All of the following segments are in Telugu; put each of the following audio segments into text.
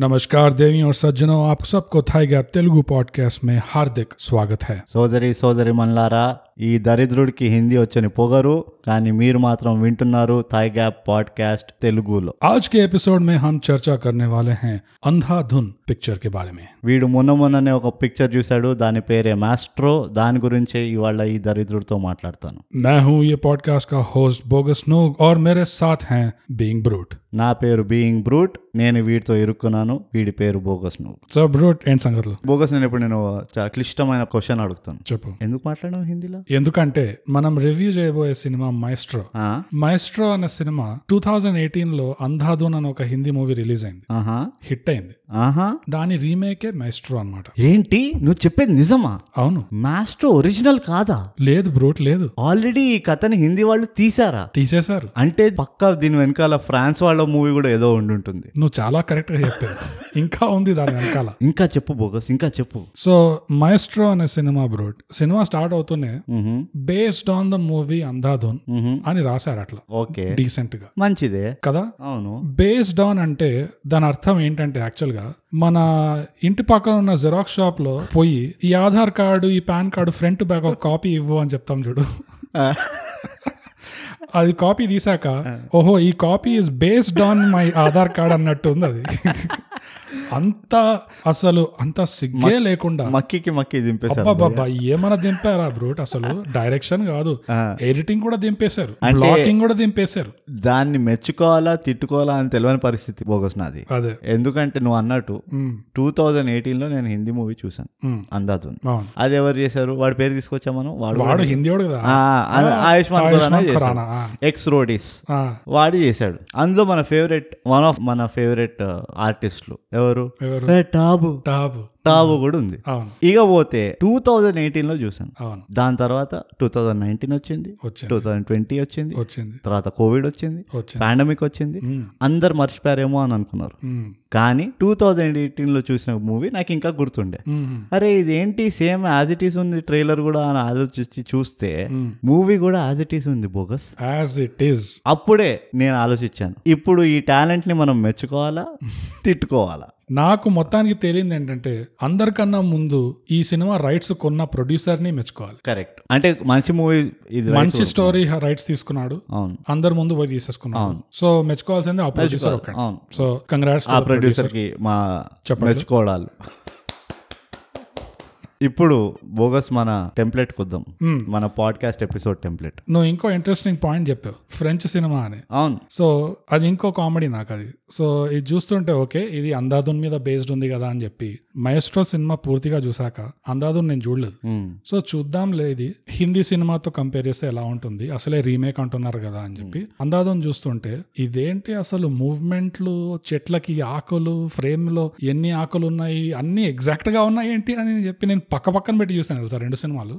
नमस्कार देवी और सज्जनों, आप सबको थाई गैप तेलुगु पॉडकास्ट में हार्दिक स्वागत है। सोजरी सोदरी मनलारा ఈ దరిద్రుడికి హిందీ వచ్చని పొగరు కానీ మీరు మాత్రం వింటున్నారు థాయ్ గ్యాప్ పాడ్కాస్ట్ తెలుగులో आज के एपिसोड में हम चर्चा करने वाले हैं अंधाधुन पिक्चर के बारे में వీడు మొన్న మొన్ననే ఒక పిక్చర్ చూశాడు దాని పేరే మాస్ట్రో దాని గురించే ఇవాళ ఈ దరిద్రుడితో మాట్లాడతాను मैं हूं ये पॉडकास्ट का होस्ट बोगस नूग और मेरे साथ हैं बीइंग ब्रूट నా పేరు బీయింగ్ బ్రూట్ నేను వీడితో ఇరుక్కున్నాను వీడి పేరు బోగస్ నువ్వు సో బ్రూట్ ఏంటి సంగతులు బోగస్ నేను ఇప్పుడు నేను చాలా క్లిష్టమైన క్వశ్చన్ అడుగుతాను చెప్పు ఎందుకు మాట్లాడడం హిందీలో ఎందుకంటే మనం రివ్యూ చేయబోయే సినిమా మైస్ట్రో ఆ? మైస్ట్రో అనే సినిమా టూ థౌజండ్ ఎయిటీన్లో అంధాధున్ అని ఒక హిందీ మూవీ రిలీజ్ అయింది. ఆహా. హిట్ అయింది. ఆహా. దాని రీమేకే మైస్ట్రో అన్నమాట. ఏంటి? నువ్వు చెప్పేది నిజమా? అవును. మాస్ట్రో ఒరిజినల్ కాదా? లేదు బ్రూట్ లేదు. ఆల్రెడీ ఈ కథని హిందీ వాళ్ళు తీసారా? తీసేశారు. అంటే పక్కా దీని వెనకాల ఫ్రాన్స్ వాళ్ళ మూవీ కూడా ఏదో ఉండి ఉంటుంది. నువ్వు చాలా కరెక్ట్గా చెప్పావు. ఇంకా ఉంది దాని వెనకాల. ఇంకా చెప్పు బోగస్ ఇంకా చెప్పు. సో మైస్ట్రో అనే సినిమా బ్రోడ్ సినిమా స్టార్ట్ అవుతూనే based on the movie Andhadhun. అని రాశారు అట్లా. ఓకే. డీసెంట్గా మంచిదే. కదా? అవును. బేస్డ్ ఆన్ అంటే దాని అర్థం ఏంటంటే యాక్చువల్గా మన ఇంటి పక్కన ఉన్న జిరాక్స్ షాప్లో పోయి ఈ ఆధార్ కార్డు ఈ పాన్ కార్డు ఫ్రంట్ బ్యాక్ ఒక కాపీ ఇవ్వు అని చెప్తాం చూడు. అది కాపీ తీసాక ఓహో ఈ copy is based on my Aadhaar card అన్నట్టు ఉంది అది. అంత అసలు అంత సిగ్గే లేకుండా. మక్కికి మక్కి దింపేశారు అబ్బాబ్బా ఏమన్నా దింపారా బ్రూట్ అసలు డైరెక్షన్ కాదు. ఎడిటింగ్ కూడా దింపేశారు. బ్లాకింగ్ కూడా దింపేశారు. దాన్ని మెచ్చుకోవాలా తిట్టుకోవాలా అని తెలియని పరిస్థితి బోగస్ నాది. అదే. ఎందుకంటే నువ్వు అన్నట్టు టూ థౌజండ్ ఎయిటీన్లో నేను హిందీ మూవీ చూసాను అవును. అది ఎవరు చేశారు? వాడి పేరు తీసుకొచ్చా మనం? వాడు కదా? ఆ- ఆయుష్మాన్ ఖురానా. ఎక్స్ రోడిస్. వాడి చేశాడు. అందులో మన ఫేవరెట్ వన్ ఆఫ్ మన ఫేవరెట్ ఆర్టిస్టులు ఎవరు? టాబు. టాబ్. టాబు కూడా ఉంది. ఇక పోతే టూ థౌజండ్ ఎయిటీన్లో చూసాను దాని తర్వాత టూ థౌజండ్ నైన్టీన్ వచ్చింది. టూ థౌజండ్ ట్వంటీ వచ్చింది. వచ్చింది. తర్వాత కోవిడ్ వచ్చింది. పాండమిక్ వచ్చింది. అందరు మర్చిపోయారేమో అని అనుకున్నారు. కానీ టూ థౌజండ్ ఎయిటీన్లో చూసిన మూవీ నాకు ఇంకా గుర్తుండే. అరే ఇదేంటి సేమ్ యాజ్ ఇట్ ఈస్ ఉంది ట్రైలర్ కూడా అని ఆలోచించి చూస్తే. మూవీ కూడా యాజ్ ఇట్ ఈస్ ఉంది బోగస్. As it is. అప్పుడే నేను ఆలోచించాను. ఇప్పుడు ఈ టాలెంట్ని మనం మెచ్చుకోవాలా? తిట్టుకోవాలా? నాకు మొత్తానికి తెలియంది ఏంటంటే అందరికన్నా ముందు ఈ సినిమా రైట్స్ కొన్న ప్రొడ్యూసర్ని మెచ్చుకోవాలి. కరెక్ట్ అంటే మంచి మూవీ మంచి. స్టోరీ రైట్స్ తీసుకున్నాడు. అవును. అందరి ముందు పోయి తీసేసుకున్నాడు. సో మెచ్చుకోవాల్సింది ఆ ప్రొడ్యూసర్ సో కంగ్రాట్స్ ఆ ప్రొడ్యూసర్కి మా. మెచ్చుకోవడాలు ఇప్పుడు బోగస్ మన టెంప్లెట్ కొద్దాం. మన పాడ్కాస్ట్ ఎపిసోడ్ టెంప్లెట్ నువ్వు ఇంకో ఇంట్రెస్టింగ్ పాయింట్ చెప్పావు. ఫ్రెంచ్ సినిమా అని. అవును. సో అది ఇంకో కామెడీ నాకు అది. సో ఇది చూస్తుంటే ఓకే ఇది అందాదున్ మీద బేస్డ్ ఉంది కదా అని చెప్పి మయస్ట్రో సినిమా పూర్తిగా చూసాక అందాదున్ నేను చూడలేదు. ఉమ్, సో చూద్దాంలే ఇది. హిందీ సినిమాతో కంపేర్ చేస్తే ఎలా ఉంటుంది? అసలే రీమేక్ అంటున్నారు కదా అని చెప్పి అందాదం చూస్తుంటే ఇదేంటి అసలు మూవ్మెంట్లు చెట్లకి ఆకులు ఫ్రేమ్లో ఎన్ని ఆకులు ఉన్నాయి అన్ని ఎగ్జాక్ట్గా ఉన్నాయి ఏంటి అని చెప్పి నేను పక్క పక్కన పెట్టి చూస్తాను తెలుసా రెండు సినిమాలు.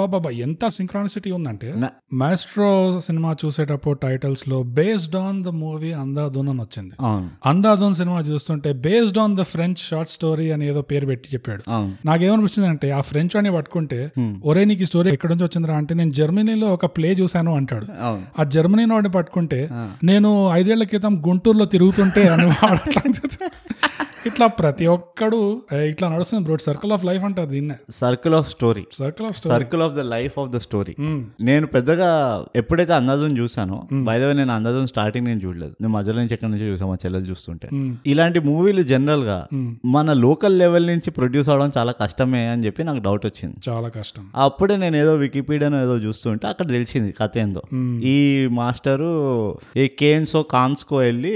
బాబా ఎంత సింక్రానిసిటీ ఉందంటే మాస్ట్రో సినిమా చూసేటప్పుడు టైటిల్స్లో based on the movie Andhadhun అని వచ్చింది. అందాదున్ సినిమా చూస్తుంటే based on the French short story అని ఏదో పేరు పెట్టి చెప్పాడు. అవును. నాకేమనిపించింది అంటే ఆ ఫ్రెంచ్ అని పట్టుకుంటే ఒరే నీకు ఈ స్టోరీ ఎక్కడి నుంచి వచ్చిందిరా అంటే నేను జర్మనీలో ఒక ప్లే చూశాను అంటాడు. ఆ జర్మనీ వాడిని పట్టుకుంటే నేను ఐదేళ్ళ క్రితం గుంటూరులో తిరుగుతుంటే అని. ఇట్లా ప్రతి ఒక్కడు ఇట్లా నడుస్తుంది బ్రోడ్ సర్కిల్ ఆఫ్ లైఫ్ అంటారు దీన్నే. Circle of story circle of circle of the life of the story నేను పెద్దగా ఎప్పుడైతే అందాజుని చూసానో బైదవ నేను అందాజుని స్టార్టింగ్ నేను చూడలేదు. నేను మధ్యలో నుంచి ఎక్కడి నుంచి చూసాను మా చెల్లెలు చూస్తుంటే. ఇలాంటి మూవీలు జనరల్గా మన లోకల్ లెవెల్ నుంచి ప్రొడ్యూస్ అవడం చాలా కష్టమే అని చెప్పి నాకు డౌట్ వచ్చింది. చాలా కష్టం. అప్పుడే నేను ఏదో వికీపీడియాను ఏదో చూస్తుంటే అక్కడ తెలిసింది కథ ఏందో. ఈ మాస్టరు ఈ కేన్సో కాన్స్కో వెళ్ళి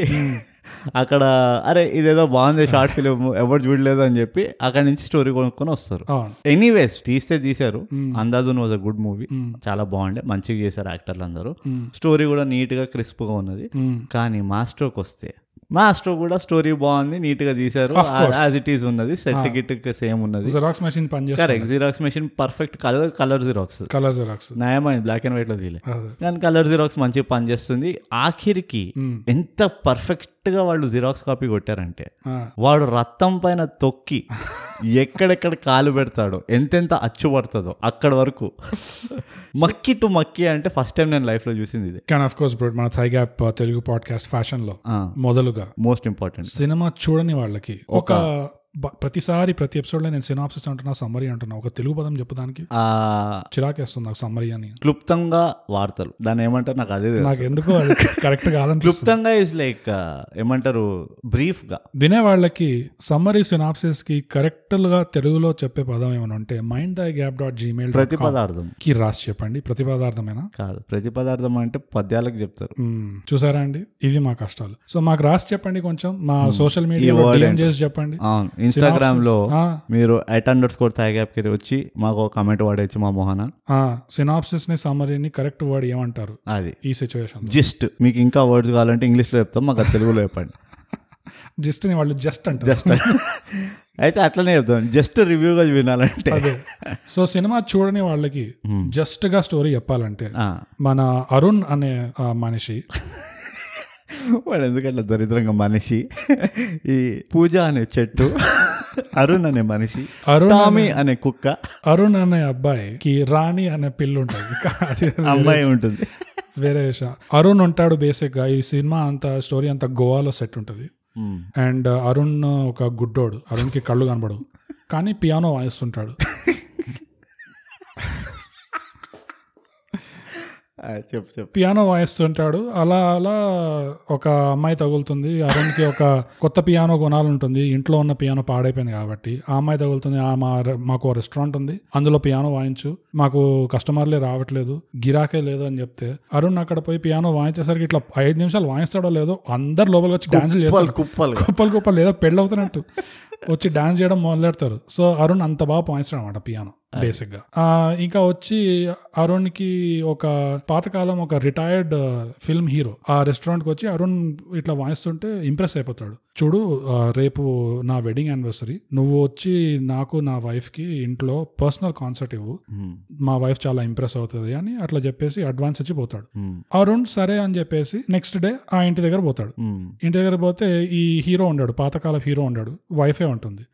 అక్కడ అరే ఇదేదో బాగుంది షార్ట్ ఫిలిం ఎవరు చూడలేదు అని చెప్పి అక్కడ నుంచి స్టోరీ కొనుక్కొని వస్తారు. ఎనీవేస్ తీస్తే తీశారు. Andhadhun was a good movie చాలా బాగుండే. మంచిగా చేశారు యాక్టర్లు అందరూ. స్టోరీ కూడా నీట్గా క్రిస్ప్గా ఉన్నది. కానీ మాస్టర్కి వస్తే మాస్టర్ కూడా స్టోరీ బాగుంది నీట్గా తీశారు యాజ్ ఇట్ ఈస్ ఉన్నది. సెట్ గిట్ సేమ్ ఉన్నది. Xerox machine correct xerox machine perfect colour colour xerox colour xerox నయమైంది. Black and వైట్లో తీలే కానీ కలర్ జిరాక్స్ మంచిగా పనిచేస్తుంది. ఆఖరికి ఎంత పర్ఫెక్ట్ గా వాళ్ళు జిరాక్స్ కాపీ కొట్టారంటే వాడు రక్తం పైన తొక్కి ఎక్కడెక్కడ కాలు పెడతాడో ఎంతెంత అచ్చు పడుతుందో అక్కడ వరకు. మక్కి టు మక్కి అంటే ఫస్ట్ టైం నేను లైఫ్లో చూసింది ఇది. కానీ ఆఫ్ కోర్స్ బ్రో మన థై గ్యాప్ తెలుగు పాడ్కాస్ట్ ఫ్యాషన్లో మొదలుగా మోస్ట్ ఇంపార్టెంట్ సినిమా చూడని వాళ్ళకి ఒక ప్రతిసారి ప్రతి ఎపిసోడ్లో నేను సినాప్సిస్ అంటున్నా సమ్మరీ అంటున్నా. ఒక తెలుగు పదం చెప్పడానికి చిరాకేస్తుంది నాకు సమ్మరీ అని. క్లుప్తంగా వాడతారు దాన్ని ఏమంటారు నాకు అదే. నాకు ఎందుకో అది కరెక్ట్ కాదనిపిస్తుంది. క్లుప్తంగా ఇస్ లైక్ ఏమంటారు బ్రీఫ్గా వినే వాళ్ళకి సమ్మరీ సినాప్సిస్కి కరెక్ట్గా తెలుగులో చెప్పే పదం ఏమైనా ఉంటే mind the gap dot Gmail ప్రతి పదార్థం కి రాసి చెప్పండి. ప్రతి పదార్థమేనా కాదు. ప్రతి పదార్థం అంటే పద్యాలకు చెప్తారు. చూసారా అండి? ఇవి మా కష్టాలు. సో మాకు రాసి చెప్పండి కొంచెం. మా సోషల్ ఏంటో. చేసి చెప్పండి. అవును. ఇన్స్టాగ్రామ్లో ఆ, మీరు ఎయిట్ అండర్ స్కోర్ థై గ్యాప్కి వచ్చి మాకు కామెంట్ వాడేచ్చు మా మొహన. సినాప్సిస్ని సమ్మరీని కరెక్ట్ వర్డ్ ఏమంటారు అది. ఈ సిచ్యువేషన్ జస్ట్ మీకు ఇంకా వర్డ్స్ కావాలంటే ఇంగ్లీష్లో చెప్తాం మాకు తెలుగులో చెప్పండి. జస్ట్ని వాళ్ళు జస్ట్ అంటారు. జస్ట్ అయితే అట్లనే చెప్తాం జస్ట్ రివ్యూగా వినాలంటే. సో సినిమా చూడని వాళ్ళకి జస్ట్గా స్టోరీ చెప్పాలంటే మన అరుణ్ అనే మనిషి వాడు ఎందుకంటే దరిద్రంగా మనిషి? ఈ పూజ అనే చెట్టు అరుణ్ అనే మనిషి అరుణ్ టామీ అనే కుక్క. అరుణ్ అనే అబ్బాయికి రాణి అనే పిల్లు ఉంటుంది అమ్మాయి ఉంటుంది. వేరే విషయం. అరుణ్ ఉంటాడు బేసిక్గా ఈ సినిమా అంతా స్టోరీ అంతా గోవాలో సెట్ ఉంటుంది. అండ్ అరుణ్ ఒక గుడ్డోడు అరుణ్కి కళ్ళు కనబడవు. కానీ పియానో వాయిస్తుంటాడు. పియానో వాయిస్తుంటాడు. అలా అలా ఒక అమ్మాయి తగులుతుంది. అరుణ్కి ఒక కొత్త పియానో కొనాలంటుంది ఇంట్లో ఉన్న పియానో పాడైపోయింది కాబట్టి ఆ అమ్మాయి తగులుతుంది. మా మాకు రెస్టారెంట్ ఉంది. అందులో పియానో వాయించు. మాకు కస్టమర్లే రావట్లేదు. గిరాకే లేదు అని చెప్తే అరుణ్ అక్కడ పోయి పియానో వాయించేసరికి ఇట్లా ఐదు నిమిషాలు వాయిస్తాడో లేదో అందరు లోపలికి వచ్చి డాన్సులు చేస్తారు. కుప్పలు. కుప్పలు కుప్పలు. కుప్పలు ఏదో పెళ్ళి అవుతున్నట్టు వచ్చి డాన్స్ చేయడం మొదలెడతారు. సో అరుణ్ అంత బాగా పాయిస్తాడు అనమాట పియానో బేసిక్గా ఇంకా వచ్చి అరుణ్కి ఒక పాతకాలం ఒక రిటైర్డ్ ఫిల్మ్ హీరో. ఆ రెస్టారెంట్కి వచ్చి అరుణ్ ఇట్లా వాయిస్తుంటే ఇంప్రెస్ అయిపోతాడు. చూడు రేపు నా వెడ్డింగ్ యానివర్సరీ. నువ్వు వచ్చి నాకు నా వైఫ్కి ఇంట్లో పర్సనల్ కాన్సర్ట్ ఇవ్వు. మా వైఫ్ చాలా ఇంప్రెస్ అవుతుంది అని అట్లా చెప్పేసి అడ్వాన్స్ ఇచ్చి పోతాడు. అరుణ్ సరే అని చెప్పేసి నెక్స్ట్ డే ఆ ఇంటి దగ్గర పోతాడు. ఇంటి దగ్గర పోతే ఈ హీరో ఉండాడు పాతకాల హీరో ఉండాడు. వైఫే ఉంటుంది.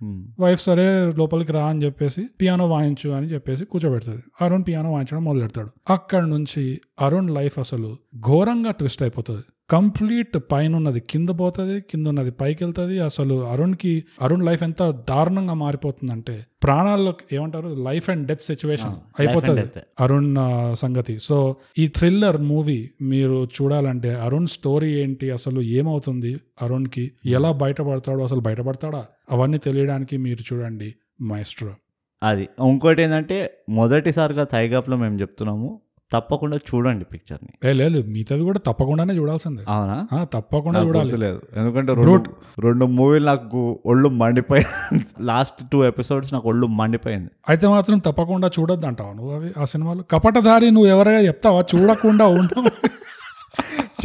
వైఫ్ సరే లోపలికి రా అని చెప్పేసి పియానో వాయించు అని చెప్పేసి కూర్చోబెడుతుంది అరుణ్ పియానో వాయించడం మొదలు పెడతాడు అక్కడ నుంచి అరుణ్ లైఫ్ అసలు ఘోరంగా ట్విస్ట్ అయిపోతుంది. కంప్లీట్ పైన ఉన్నది కింద పోతుంది కింద ఉన్నది పైకి వెళ్తుంది అసలు అరుణ్కి అరుణ్ లైఫ్ ఎంత దారుణంగా మారిపోతుందంటే ప్రాణాల్లో ఏమంటారు? లైఫ్ అండ్ డెత్ సిచ్యువేషన్ అయిపోతుంది. అరుణ్ సంగతి. సో ఈ థ్రిల్లర్ మూవీ మీరు చూడాలంటే అరుణ్ స్టోరీ ఏంటి అసలు ఏమవుతుంది అరుణ్కి ఎలా బయటపడతాడో అసలు బయటపడతాడా? అవన్నీ తెలియడానికి మీరు చూడండి మైస్ట్రో అది. ఇంకోటి ఏంటంటే మొదటిసారిగా థైగాప్లో మేము చెప్తున్నాము తప్పకుండా చూడండి పిక్చర్ని. ఏ లేదు మిగతావి కూడా తప్పకుండానే చూడాల్సిందే. అవునా? తప్పకుండా నాకు చూడాలి. గుర్తులేదు. ఎందుకంటే రెండు రెండు మూవీలు నాకు ఒళ్ళు మండిపోయింది లాస్ట్ టూ ఎపిసోడ్స్ నాకు ఒళ్ళు మండిపోయింది. అయితే మాత్రం తప్పకుండా చూడొద్దు అంటావు నువ్వు అవి ఆ సినిమాలు? కపటదారి నువ్వు ఎవరైనా చెప్తావా? చూడకుండా ఉండవు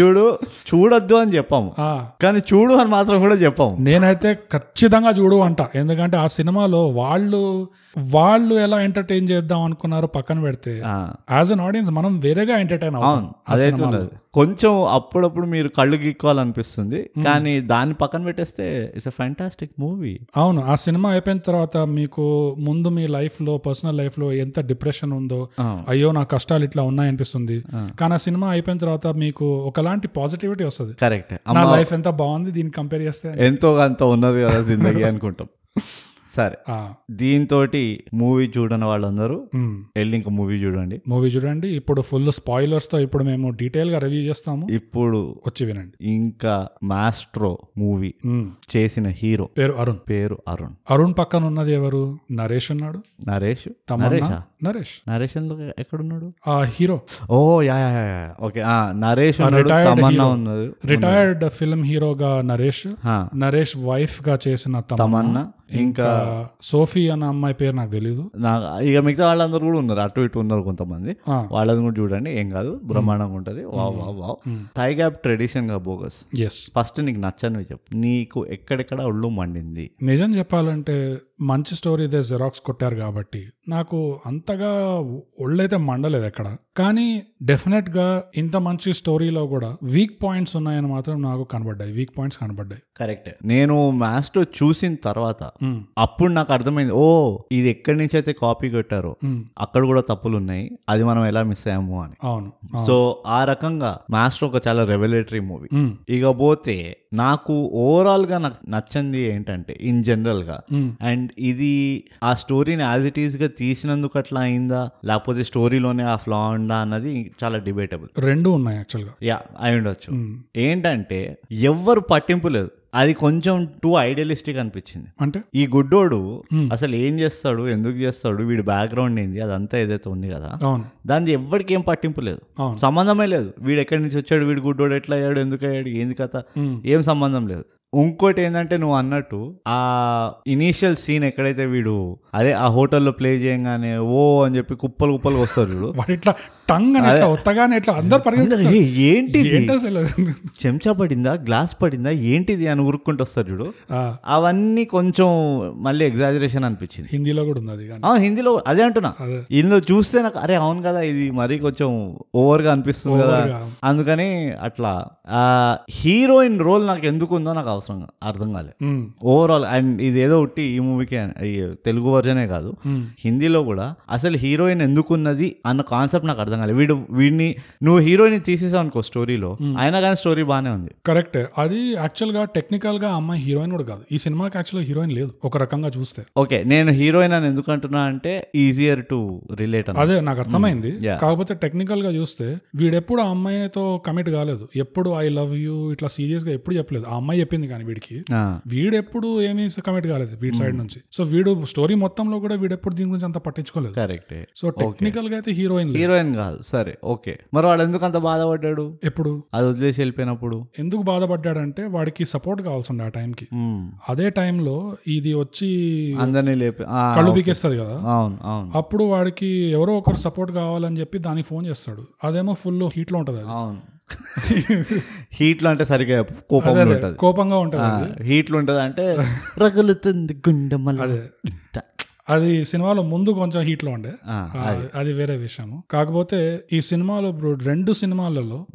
చూడు చూడొద్దు అని చెప్పాము. కానీ చూడు అని మాత్రం కూడా చెప్పాము. నేనైతే ఖచ్చితంగా చూడు అంట. ఎందుకంటే ఆ సినిమాలో వాళ్ళు వాళ్ళు ఎలా ఎంటర్టైన్ చేద్దాం అనుకున్నారో పక్కన పెడితే యాజ్ అన్ ఆడియన్స్ మనం వేరేగా ఎంటర్టైన్ అవుతాం అదైతే కొంచెం అప్పుడప్పుడు మీరు కళ్ళు గీక్కోవాలనిపిస్తుంది కానీ దాన్ని పక్కన పెట్టేస్తే ఇట్స్ అ ఫ్యాంటాస్టిక్ మూవీ అవును ఆ సినిమా అయిపోయిన తర్వాత మీకు ముందు మీ లైఫ్లో పర్సనల్ లైఫ్లో ఎంత డిప్రెషన్ ఉందో అయ్యో నా కష్టాలు ఇట్లా ఉన్నాయనిపిస్తుంది. కానీ ఆ సినిమా అయిపోయిన తర్వాత మీకు ఒకలాంటి పాజిటివిటీ వస్తుంది. కరెక్ట్ నా లైఫ్ ఎంత బాగుంది దీన్ని కంపేర్ చేస్తే ఎంతో అంత ఉన్నది కదా జిందగీ అనుకుంటాం. సరే. దీంతో మూవీ చూడని వాళ్ళందరూ. వెళ్ళి ఇంకా మూవీ చూడండి. మూవీ చూడండి. ఇప్పుడు ఫుల్ స్పాయిలర్స్తో ఇప్పుడు మేము డీటెయిల్గా రివ్యూ చేస్తాము. ఇప్పుడు వచ్చి వినండి. ఇంకా మాస్ట్రో మూవీ. చేసిన హీరో పేరు అరుణ్. పేరు అరుణ్. అరుణ్ పక్కన ఉన్నది ఎవరు? నరేష్ ఉన్నాడు. నరేష్. తమన్నా? నరేషా. నరేష్ ఎందుకు ఎక్కడున్నాడు? ఆ హీరో. ఓ యా ఓకే ఆ నరేష్ తమన్నా. ఉన్నది రిటైర్డ్ ఫిల్మ్ హీరోగా నరేష్ నరేష్ వైఫ్గా చేసిన తమన్నా. ఇంకా సోఫీ అన్న అమ్మాయి పేరు నాకు తెలీదు. నా ఇక మిగతా వాళ్ళందరూ కూడా ఉన్నారు అటు ఇటు ఉన్నారు కొంతమంది. వాళ్ళని కూడా చూడండి ఏం కాదు బ్రహ్మాండంగా ఉంటది. Wow wow wow. Thigh gap ట్రెడిషన్గా bogus ఎస్ ఫస్ట్ నీకు నచ్చనివి చెప్పు. నీకు ఎక్కడెక్కడ ఒళ్ళు మండింది? నిజం చెప్పాలంటే మంచి స్టోరీ ఇదే జెరాక్స్ కొట్టారు కాబట్టి నాకు అంతగా ఒళ్ళైతే మండలేదు ఎక్కడ కానీ డెఫినెట్గా ఇంత మంచి స్టోరీలో కూడా వీక్ పాయింట్స్ ఉన్నాయని మాత్రం నాకు కనబడ్డాయి వీక్ పాయింట్స్ కనబడ్డాయి కరెక్ట్ నేను మాస్టర్ చూసిన తర్వాత. అప్పుడు నాకు అర్థమైంది ఓ ఇది ఎక్కడి నుంచి అయితే కాపీ కొట్టారో. అక్కడ కూడా తప్పులు ఉన్నాయి అది మనం ఎలా మిస్ అయ్యాము అని అవును. సో ఆ రకంగా మాస్టర్ ఒక చాలా రెవల్యూటరీ మూవీ మ్మ్. ఇక పోతే నాకు ఓవరాల్గా నాకు నచ్చింది ఏంటంటే ఇన్ జనరల్గా. అండ్ ఇది ఆ స్టోరీని యాజ్ ఇట్ ఈస్గా తీసినందుకు అట్లా అయిందా? లేకపోతే స్టోరీలోనే ఆ ఫ్లా ఉందా అన్నది చాలా డిబేటబుల్ రెండు ఉన్నాయి యాక్చువల్గా. యా అయి ఉండొచ్చు. మ్మ్. ఏంటంటే ఎవ్వరు పట్టింపు లేదు. అది కొంచెం టూ ఐడియలిస్టిక్ అనిపించింది. అంటే? ఈ గుడ్డోడు Hmm. అసలు ఏం చేస్తాడు? ఎందుకు చేస్తాడు? వీడి బ్యాక్గ్రౌండ్ ఏంది? అదంతా ఏదైతే ఉంది కదా అవును. దాని ఎవ్వరికి ఏం పట్టింపు లేదు. సంబంధమే లేదు. వీడు ఎక్కడి నుంచి వచ్చాడు? వీడు గుడ్డోడు ఎట్లా అయ్యాడు? ఎందుకు అయ్యాడు? ఏంది కథ? మ్మ్. ఏం సంబంధం లేదు. ఇంకోటి ఏంటంటే నువ్వు అన్నట్టు ఆ ఇనీషియల్ సీన్ ఎక్కడైతే వీడు అదే ఆ హోటల్లో ప్లే చేయగానే ఓ అని చెప్పి కుప్పలు కుప్పలు వస్తారు చూడు. ఇట్లా టంగ్ అని ఇట్లా ఒత్తగానే ఇట్లా అందరు ఏంటిది? ఏంటి అసలు చెంచా పడిందా? గ్లాస్ పడిందా? ఏంటిది అని ఉరుక్కుంటూ వస్తారు చూడు. అవన్నీ కొంచెం మళ్ళీ ఎగ్జాజరేషన్ అనిపించింది. హిందీలో కూడా ఉంది అది హిందీలో అదే అంటున్నా. ఇందులో చూస్తే నాకు అరే అవును కదా ఇది మరీ కొంచెం ఓవర్గా అనిపిస్తుంది కదా. అందుకని అట్లా. ఆ హీరోయిన్ రోల్ నాకు ఎందుకు ఉందో నాకు అవసరం అర్థం కాలేదు. ఓవరాల్ అండ్ ఇది ఏదో ఉట్టి ఈ మూవీకి తెలుగు వర్జనే కాదు. హిందీలో కూడా అసలు హీరోయిన్ ఎందుకున్నది అన్న కాన్సెప్ట్ నాకు అర్థం కాలేదు వీడు వీడిని నువ్వు హీరోయిన్ తీసేసావు అనుకో స్టోరీలో అయినా కానీ స్టోరీ బాగానే ఉంది. కరెక్టే. అది యాక్చువల్గా టెక్నికల్గా అమ్మాయి హీరోయిన్ కూడా కాదు. ఈ సినిమాకి యాక్చువల్ హీరోయిన్ లేదు ఒక రకంగా చూస్తే. ఓకే నేను హీరోయిన్ అని ఎందుకు అంటున్నా అంటే ఈజియర్ టు రిలేట్ అదే నాకు అర్థమైంది. కాకపోతే టెక్నికల్గా చూస్తే వీడెప్పుడు ఆ అమ్మాయితో కమిట్ కాలేదు. ఎప్పుడు ఐ లవ్ యూ ఇట్లా సీరియస్గా ఎప్పుడు చెప్పలేదు. ఆ అమ్మాయి చెప్పింది కానీ వీడికి. వీడెప్పుడు ఏమీ కమిట్ కాలేదు వీడి సైడ్ నుంచి. సో వీడు స్టోరీ మొత్తంలో కూడా వీడెప్పుడు దీని గురించి అంత పట్టించుకోలేదు. కరెక్టే. సో టెక్నికల్గా అయితే హీరోయిన్ హీరోయిన్ కాదు. సరే ఓకే. మరి వాడు ఎందుకు అంత బాధపడ్డాడు? ఎప్పుడు? అది వదిలేసి వెళ్ళిపోయినప్పుడు. ఎందుకు బాధపడ్డాడంటే వాడికి సపోర్ట్ కావాల్సి ఉండే ఆ టైంకి. అదే టైంలో ఇది వచ్చి అందరినీ లేపి కళ్ళు పీకేస్తుంది కదా? అవును అవును. అప్పుడు వాడికి ఎవరో ఒకరు సపోర్ట్ కావాలని చెప్పి దానికి ఫోన్ చేస్తాడు. అదేమో ఫుల్ హీట్లో ఉంటది అవును. హీట్లో అంటే సరిగా అదే, ఉంటుంది. కోపంగా ఉంటది. హీట్లో ఉంటుంది అంటే రగులుతుంది గుండె మళ్ళీ. అదే సినిమాలో ముందు కొంచెం హీట్లో ఉండే. అది. వేరే విషయము. కాకపోతే ఈ సినిమాలో బ్రో రెండు సినిమాలలో.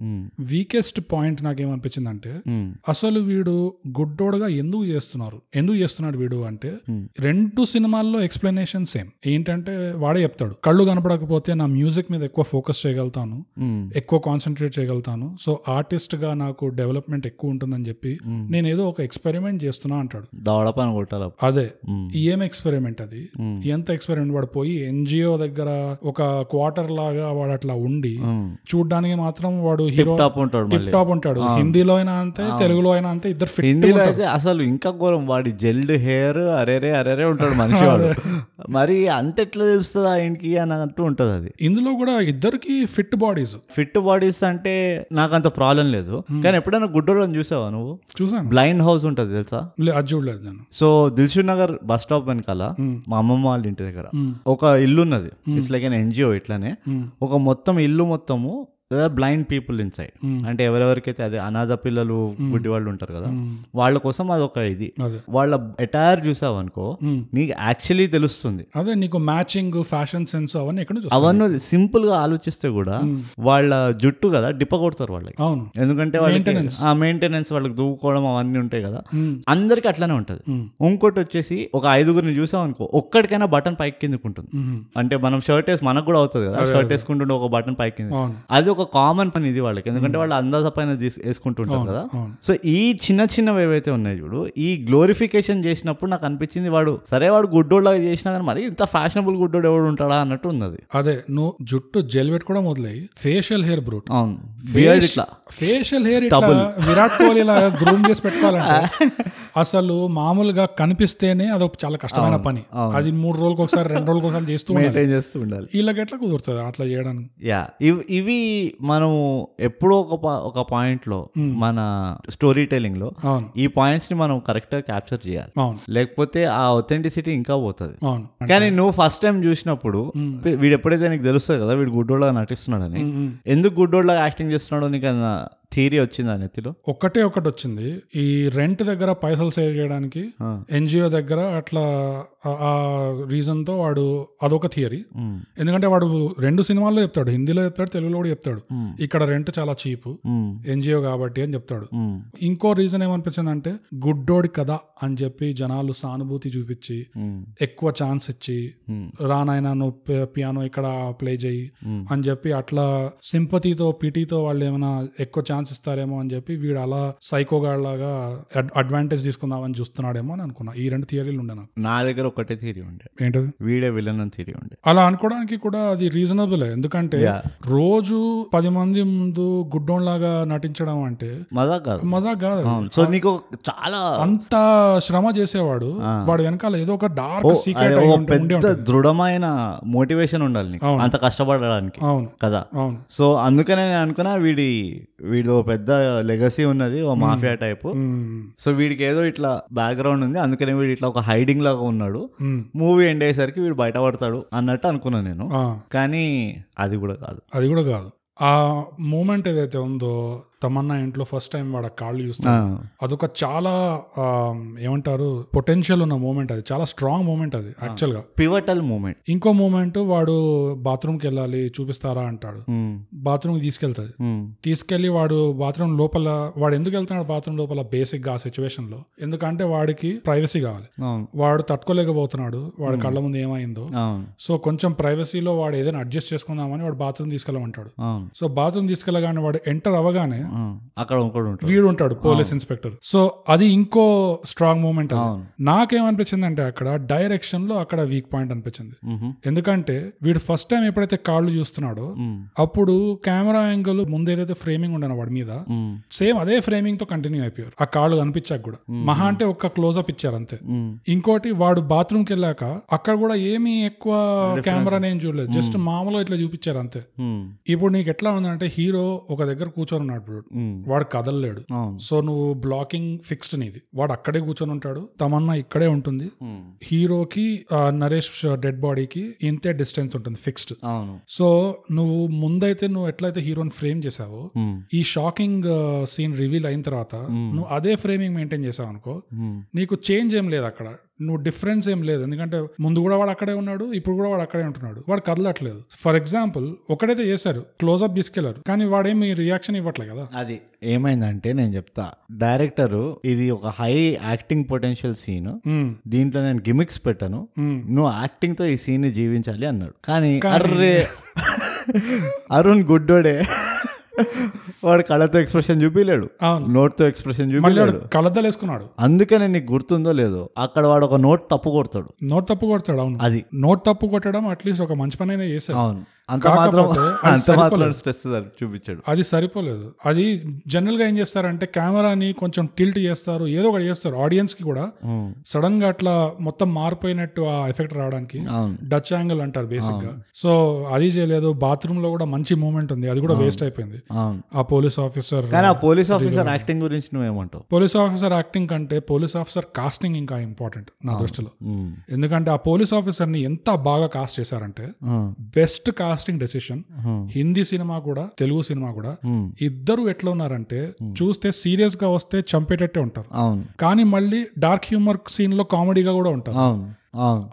వీకెస్ట్ పాయింట్ నాకేమనిపించింది అంటే. అసలు వీడు గుడ్డోడుగా ఎందుకు చేస్తున్నారు? ఎందుకు చేస్తున్నాడు వీడు అంటే. రెండు సినిమాల్లో ఎక్స్ప్లెనేషన్ సేమ్ ఏంటంటే వాడే చెప్తాడు కళ్ళు కనపడకపోతే నా మ్యూజిక్ మీద ఎక్కువ ఫోకస్ చేయగలుగుతాను. ఎక్కువ కాన్సన్ట్రేట్ చేయగలుగుతాను సో ఆర్టిస్ట్గా నాకు డెవలప్మెంట్ ఎక్కువ ఉంటుందని చెప్పి నేను ఏదో ఒక ఎక్స్పెరిమెంట్ చేస్తున్నా అంటాడు. అదే. ఏం ఎక్స్పెరిమెంట్ అది? ఎంత ఎక్స్పెరిమెంట్ వాడు పోయి ఎన్జిఓ దగ్గర ఒక క్వార్టర్ లాగా వాడు అట్లా ఉండి. చూడ్డానికి మాత్రం వాడు హీరో టాప్ ఉంటాడు టిప్ ఉంటాడు. హిందీలో అయినా అంతే తెలుగులో అయినా అంతే ఇద్దరు ఫిట్ హిందీలో అయితే అసలు ఇంకా ఘోరం. వాడి జెల్డ్ హెయిర్ అరేరే అరేరే ఉంటాడు మనిషి వాడు మరి అంత ఎట్లా తెలుస్తుంది ఆయనకి అన్నట్టు ఉంటుంది అది. ఇందులో కూడా ఇద్దరికి ఫిట్ బాడీస్ ఫిట్ బాడీస్ అంటే నాకు అంత ప్రాబ్లం లేదు కానీ ఎప్పుడైనా గుడ్డోళ్ళని చూసావా నువ్వు? చూసాను. బ్లైండ్ హౌస్ ఉంటుంది తెలుసా? అది చూడలేదు నేను. So Dilsukh Nagar bus stop వెనకాల. మా అమ్మమ్మ వాళ్ళ ఇంటి దగ్గర. ఒక ఇల్లు ఉన్నది ఇట్స్ లైక్ ఎన్ ఎన్జిఓ ఇట్లానే. ఒక మొత్తం ఇల్లు మొత్తము బ్లైండ్ పీపుల్ ఇన్ సైడ్. అంటే ఎవరెవరికైతే అదే అనాథ పిల్లలు గుడ్డి వాళ్ళు ఉంటారు కదా. వాళ్ళ కోసం అదొక ఇది అదే వాళ్ళ ఎటైర్ చూసావు అనుకో. నీకు యాక్చువల్లీ తెలుస్తుంది అదే నీకు మ్యాచింగ్ ఫ్యాషన్ సెన్స్ అవన్నీ ఎక్కడ? అవన్నీ సింపుల్గా ఆలోచిస్తే కూడా వాళ్ళ జుట్టు కదా డిప్ప కొడతారు వాళ్ళకి అవును ఎందుకంటే వాళ్ళకి. ఆ మెయింటెనెన్స్ వాళ్ళకి దూకోవడం అవన్నీ ఉంటాయి కదా. అందరికి అట్లానే ఉంటది. ఇంకోటి వచ్చేసి ఒక ఐదుగురిని చూసాం అనుకో ఒక్కడికైనా బటన్ పైకి కిందకు ఉంటుంది మ్మ్. అంటే మనం షర్ట్ వేసి మనకు కూడా అవుతుంది కదా షర్ట్ వేసుకుంటుంటే ఒక బటన్ పైకి కింద అది ఒక కామన్ పని ఇది వాళ్ళకి. ఎందుకంటే వాళ్ళు అందాజ పైన వేసుకుంటుంటారు కదా. సో ఈ చిన్న చిన్నవి ఏవైతే ఉన్నాయి చూడు ఈ గ్లోరిఫికేషన్ చేసినప్పుడు నాకు అనిపించింది వాడు సరే వాడు గుడ్డోళ్ళగా చేసినా కానీ మరి ఇంత ఫ్యాషనబుల్ గుడ్డోడు ఎవడు ఉంటాడా అన్నట్టు ఉన్నది. అదే నువ్వు జుట్టు జెల్ పెట్టుకోవడం మొదలై ఫేషియల్ హెయిర్ బ్రూట్ అవును. ఫేషియల్ హెయిర్ విరాట్ కోహ్లీ లాగా గ్రూమ్ చేసి పెట్టుకోవాలంటే అసలు మామూలుగా కనిపిస్తేనే అదొక చాలా కష్టమైన పని. అది మూడు రోజులకు ఒకసారి రెండు రోజులకు ఒకసారి చేస్తూ ఉండాలి. మెయింటైన్ చేస్తూ ఉండాలి. వీళ్ళకి ఎట్లా కుదురుతుంది అట్లా చేయడానికి? యా ఇవి మనం ఎప్పుడో ఒక ఒక పాయింట్లో మన స్టోరీ టెలింగ్లో ఈ పాయింట్స్ని మనం కరెక్ట్గా క్యాప్చర్ చేయాలి లేకపోతే ఆ ఒథెంటిసిటీ ఇంకా పోతుంది. కానీ నువ్వు ఫస్ట్ టైం చూసినప్పుడు వీడు ఎప్పుడైతే నీకు తెలుస్తుంది కదా వీడు గుడ్డోళ్ళగా నటిస్తున్నాడని. ఎందుకు గుడ్డోళ్ళగా యాక్టింగ్ చేస్తున్నాడో నీకు థీరీ వచ్చిందా నెత్తిలో ఒక్కటే ఒకటి వచ్చింది ఈ రెంట్ దగ్గర పైసలు సేవ్ చేయడానికి ఆ. ఎన్జిఓ దగ్గర అట్లా ఆ- ఆ రీజన్తో వాడు అదొక థియరీ. ఎందుకంటే వాడు రెండు సినిమాల్లో చెప్తాడు హిందీలో చెప్తాడు తెలుగులో కూడా చెప్తాడు. ఇక్కడ రెంట్ చాలా చీప్. ఎన్జిఓ కాబట్టి అని చెప్తాడు. ఇంకో రీజన్ ఏమనిపించింది అంటే గుడ్డోడి కదా అని చెప్పి జనాలు సానుభూతి చూపించి. ఎక్కువ ఛాన్స్ ఇచ్చి. రానాయన నువ్వు పియానో ఇక్కడ ప్లే చేయి. అని చెప్పి అట్లా సింపతితో పిటీతో వాళ్ళు ఏమైనా ఎక్కువ ఛాన్స్ ఇస్తారేమో అని చెప్పి వీడు అలా సైకోగాడ్ లాగా అడ్వాంటేజ్ తీసుకుందామని చూస్తున్నాడేమో అని అనుకున్నా. ఈ రెండు థియరీలు ఉండే నాకు. నా దగ్గర ఒకటే థీరీ ఉండే. ఏంటది? వీడే విలన్ అని థీరీ ఉండే. అలా అనుకోవడానికి కూడా అది రీజనబుల్. ఎందుకంటే. రోజు పది మంది ముందు గుడ్డోన్ లాగా నటించడం అంటే మజా కాదు. మజా కాదు. సో నీకు చాలా అంత శ్రమ చేసేవాడు. వాడు వెనకాల ఏదో ఒక డార్క్ సీక్రెట్ పెద్ద దృఢమైన మోటివేషన్ ఉండాలి. అంత కష్టపడడానికి. అవును. కదా? అవును. సో అందుకనే నేను అనుకున్నా వీడి వీడి ఓ పెద్ద లెగసీ ఉన్నది ఓ మాఫియా టైప్. సో వీడికి ఏదో ఇట్లా బ్యాక్గ్రౌండ్ ఉంది అందుకనే వీడు ఇట్లా ఒక హైడింగ్ లాగా ఉన్నాడు. మూవీ ఎండ్ అయ్యేసరికి వీడు బయటపడతాడు అన్నట్టు అనుకున్నాను నేను. కానీ అది కూడా కాదు. అది కూడా కాదు. ఆ మూమెంట్ ఏదైతే ఉందో తమన్నా ఇంట్లో ఫస్ట్ టైం వాడు కాళ్ళు చూస్తాడు అదొక చాలా ఏమంటారు పొటెన్షియల్ ఉన్న మూమెంట్ అది. చాలా స్ట్రాంగ్ మూమెంట్ అది యాక్చువల్గా. పివటల్ మూమెంట్ ఇంకో మూమెంట్ వాడు బాత్రూమ్కి వెళ్ళాలి చూపిస్తారా అంటాడు. బాత్రూమ్ తీసుకెళ్తాది. తీసుకెళ్ళి వాడు బాత్రూమ్ లోపల వాడు ఎందుకు వెళ్తున్నాడు బాత్రూమ్ లోపల బేసిక్గా సిచ్యువేషన్లో? ఎందుకంటే వాడికి ప్రైవసీ కావాలి. వాడు తట్టుకోలేకపోతున్నాడు వాడి కళ్ళ ముందు ఏమైందో. సో కొంచెం ప్రైవసీలో వాడు ఏదైనా అడ్జస్ట్ చేసుకుందామని వాడు బాత్రూమ్ తీసుకెళ్ళమంటాడు. సో బాత్రూమ్ తీసుకెళ్ళగానే వాడు ఎంటర్ అవ్వగానే అక్కడ ఇంకోటి ఉంటాడు. వీడు ఉంటాడు పోలీస్ ఇన్స్పెక్టర్. సో అది ఇంకో స్ట్రాంగ్ మూమెంట్. నాకేమనిపించింది అంటే అక్కడ డైరెక్షన్లో అక్కడ వీక్ పాయింట్ అనిపించింది. ఎందుకంటే వీడు ఫస్ట్ టైం ఎప్పుడైతే కాళ్ళు చూస్తున్నాడో అప్పుడు కెమెరా యాంగిల్ ముందు ఏదైతే ఫ్రేమింగ్ ఉండను వాడి మీద సేమ్ అదే ఫ్రేమింగ్తో కంటిన్యూ అయిపోయారు. ఆ కాళ్ళు కనిపించాక కూడా. మహా. అంటే ఒక్క క్లోజ్అప్ ఇచ్చారు అంతే. ఇంకోటి వాడు బాత్రూమ్కి వెళ్ళాక అక్కడ కూడా ఏమీ ఎక్కువ కెమెరా నేను చూడలేదు. జస్ట్ మామూలుగా ఇట్లా చూపించారు అంతే. ఇప్పుడు నీకు ఎట్లా ఉందంటే హీరో ఒక దగ్గర కూర్చొని ఉన్నాడు మ్, వాడు కదలలేడు. సో నువ్వు బ్లాకింగ్ ఫిక్స్డ్ నీది. వాడు అక్కడే కూర్చొని ఉంటాడు. తమన్నా ఇక్కడే ఉంటుంది. హీరోకి నరేష్ డెడ్ బాడీకి ఇంతే డిస్టెన్స్ ఉంటుంది ఫిక్స్డ్. సో నువ్వు ముందైతే నువ్వు ఎట్లయితే హీరోని ఫ్రేమ్ చేసావో ఈ షాకింగ్ సీన్ రివీల్ అయిన తర్వాత నువ్వు అదే ఫ్రేమింగ్ మెయింటైన్ చేసావు అనుకో నీకు చేంజ్ ఏం లేదు అక్కడ. నువ్వు డిఫరెన్స్ ఏం లేదు. ఎందుకంటే ముందు కూడా వాడు అక్కడే ఉన్నాడు ఇప్పుడు కూడా వాడు అక్కడే ఉంటున్నాడు. వాడు కదలట్లేదు. ఫర్ ఎగ్జాంపుల్ ఒకడైతే చేశారు క్లోజ్అప్ తీసుకెళ్ళారు కానీ వాడేమి రియాక్షన్ ఇవ్వట్లే కదా. అది ఏమైందంటే నేను చెప్తా. డైరెక్టర్ ఇది ఒక హై యాక్టింగ్ పొటెన్షియల్ సీన్. దీంట్లో నేను గిమిక్స్ పెట్టాను. నువ్వు యాక్టింగ్తో ఈ సీన్ని జీవించాలి అన్నాడు. కానీ అర్రే అరుణ్ గుడ్డోడే. వాడు కళ్ళతో ఎక్స్ప్రెషన్ చూపిలేడు. అవును. నోట్తో ఎక్స్ప్రెషన్ చూపిలేడు. కలద్దలు వేసుకున్నాడు. అందుకనే నీకు గుర్తుందో లేదో అక్కడ వాడు ఒక నోట్ తప్పు కొడతాడు. నోట్ తప్పు కొడతాడు అవును. అది. నోట్ తప్పు కొట్టడం అట్లీస్ట్ ఒక మంచి పని అయినా చేశాడు. అవును. అంత మాత్రం అంత మాత్రం. స్ట్రెస్ చూపించాడు. అది సరిపోలేదు. అది జనరల్గా ఏం చేస్తారంటే కెమెరాని కొంచెం టిల్ట్ చేస్తారు ఏదో ఒకటి చేస్తారు. ఆడియన్స్కి కూడా సడన్గా అట్లా మొత్తం మారిపోయినట్టు ఆ ఎఫెక్ట్ రావడానికి డచ్ యాంగిల్ అంటారు బేసిక్గా. సో అది చేయలేదు. బాత్రూమ్లో కూడా మంచి మూమెంట్ ఉంది. అది కూడా వేస్ట్ అయిపోయింది. ఆ పోలీస్ ఆఫీసర్ కానీ ఆ పోలీస్ ఆఫీసర్ యాక్టింగ్ గురించి నువ్వేమంటావు? పోలీస్ ఆఫీసర్ యాక్టింగ్ కంటే పోలీస్ ఆఫీసర్ కాస్టింగ్ ఇంకా ఇంపార్టెంట్ నా దృష్టిలో. ఎందుకంటే ఆ పోలీస్ ఆఫీసర్ని ఎంత బాగా కాస్ట్ చేశారంటే best casting decision. Hindi cinema కూడా తెలుగు సినిమా కూడా ఇద్దరు ఎట్లా ఉన్నారంటే చూస్తే సీరియస్గా వస్తే చంపేటట్టే ఉంటారు. కానీ మళ్ళీ డార్క్ హ్యూమర్ సీన్లో కామెడీగా కూడా ఉంటారు.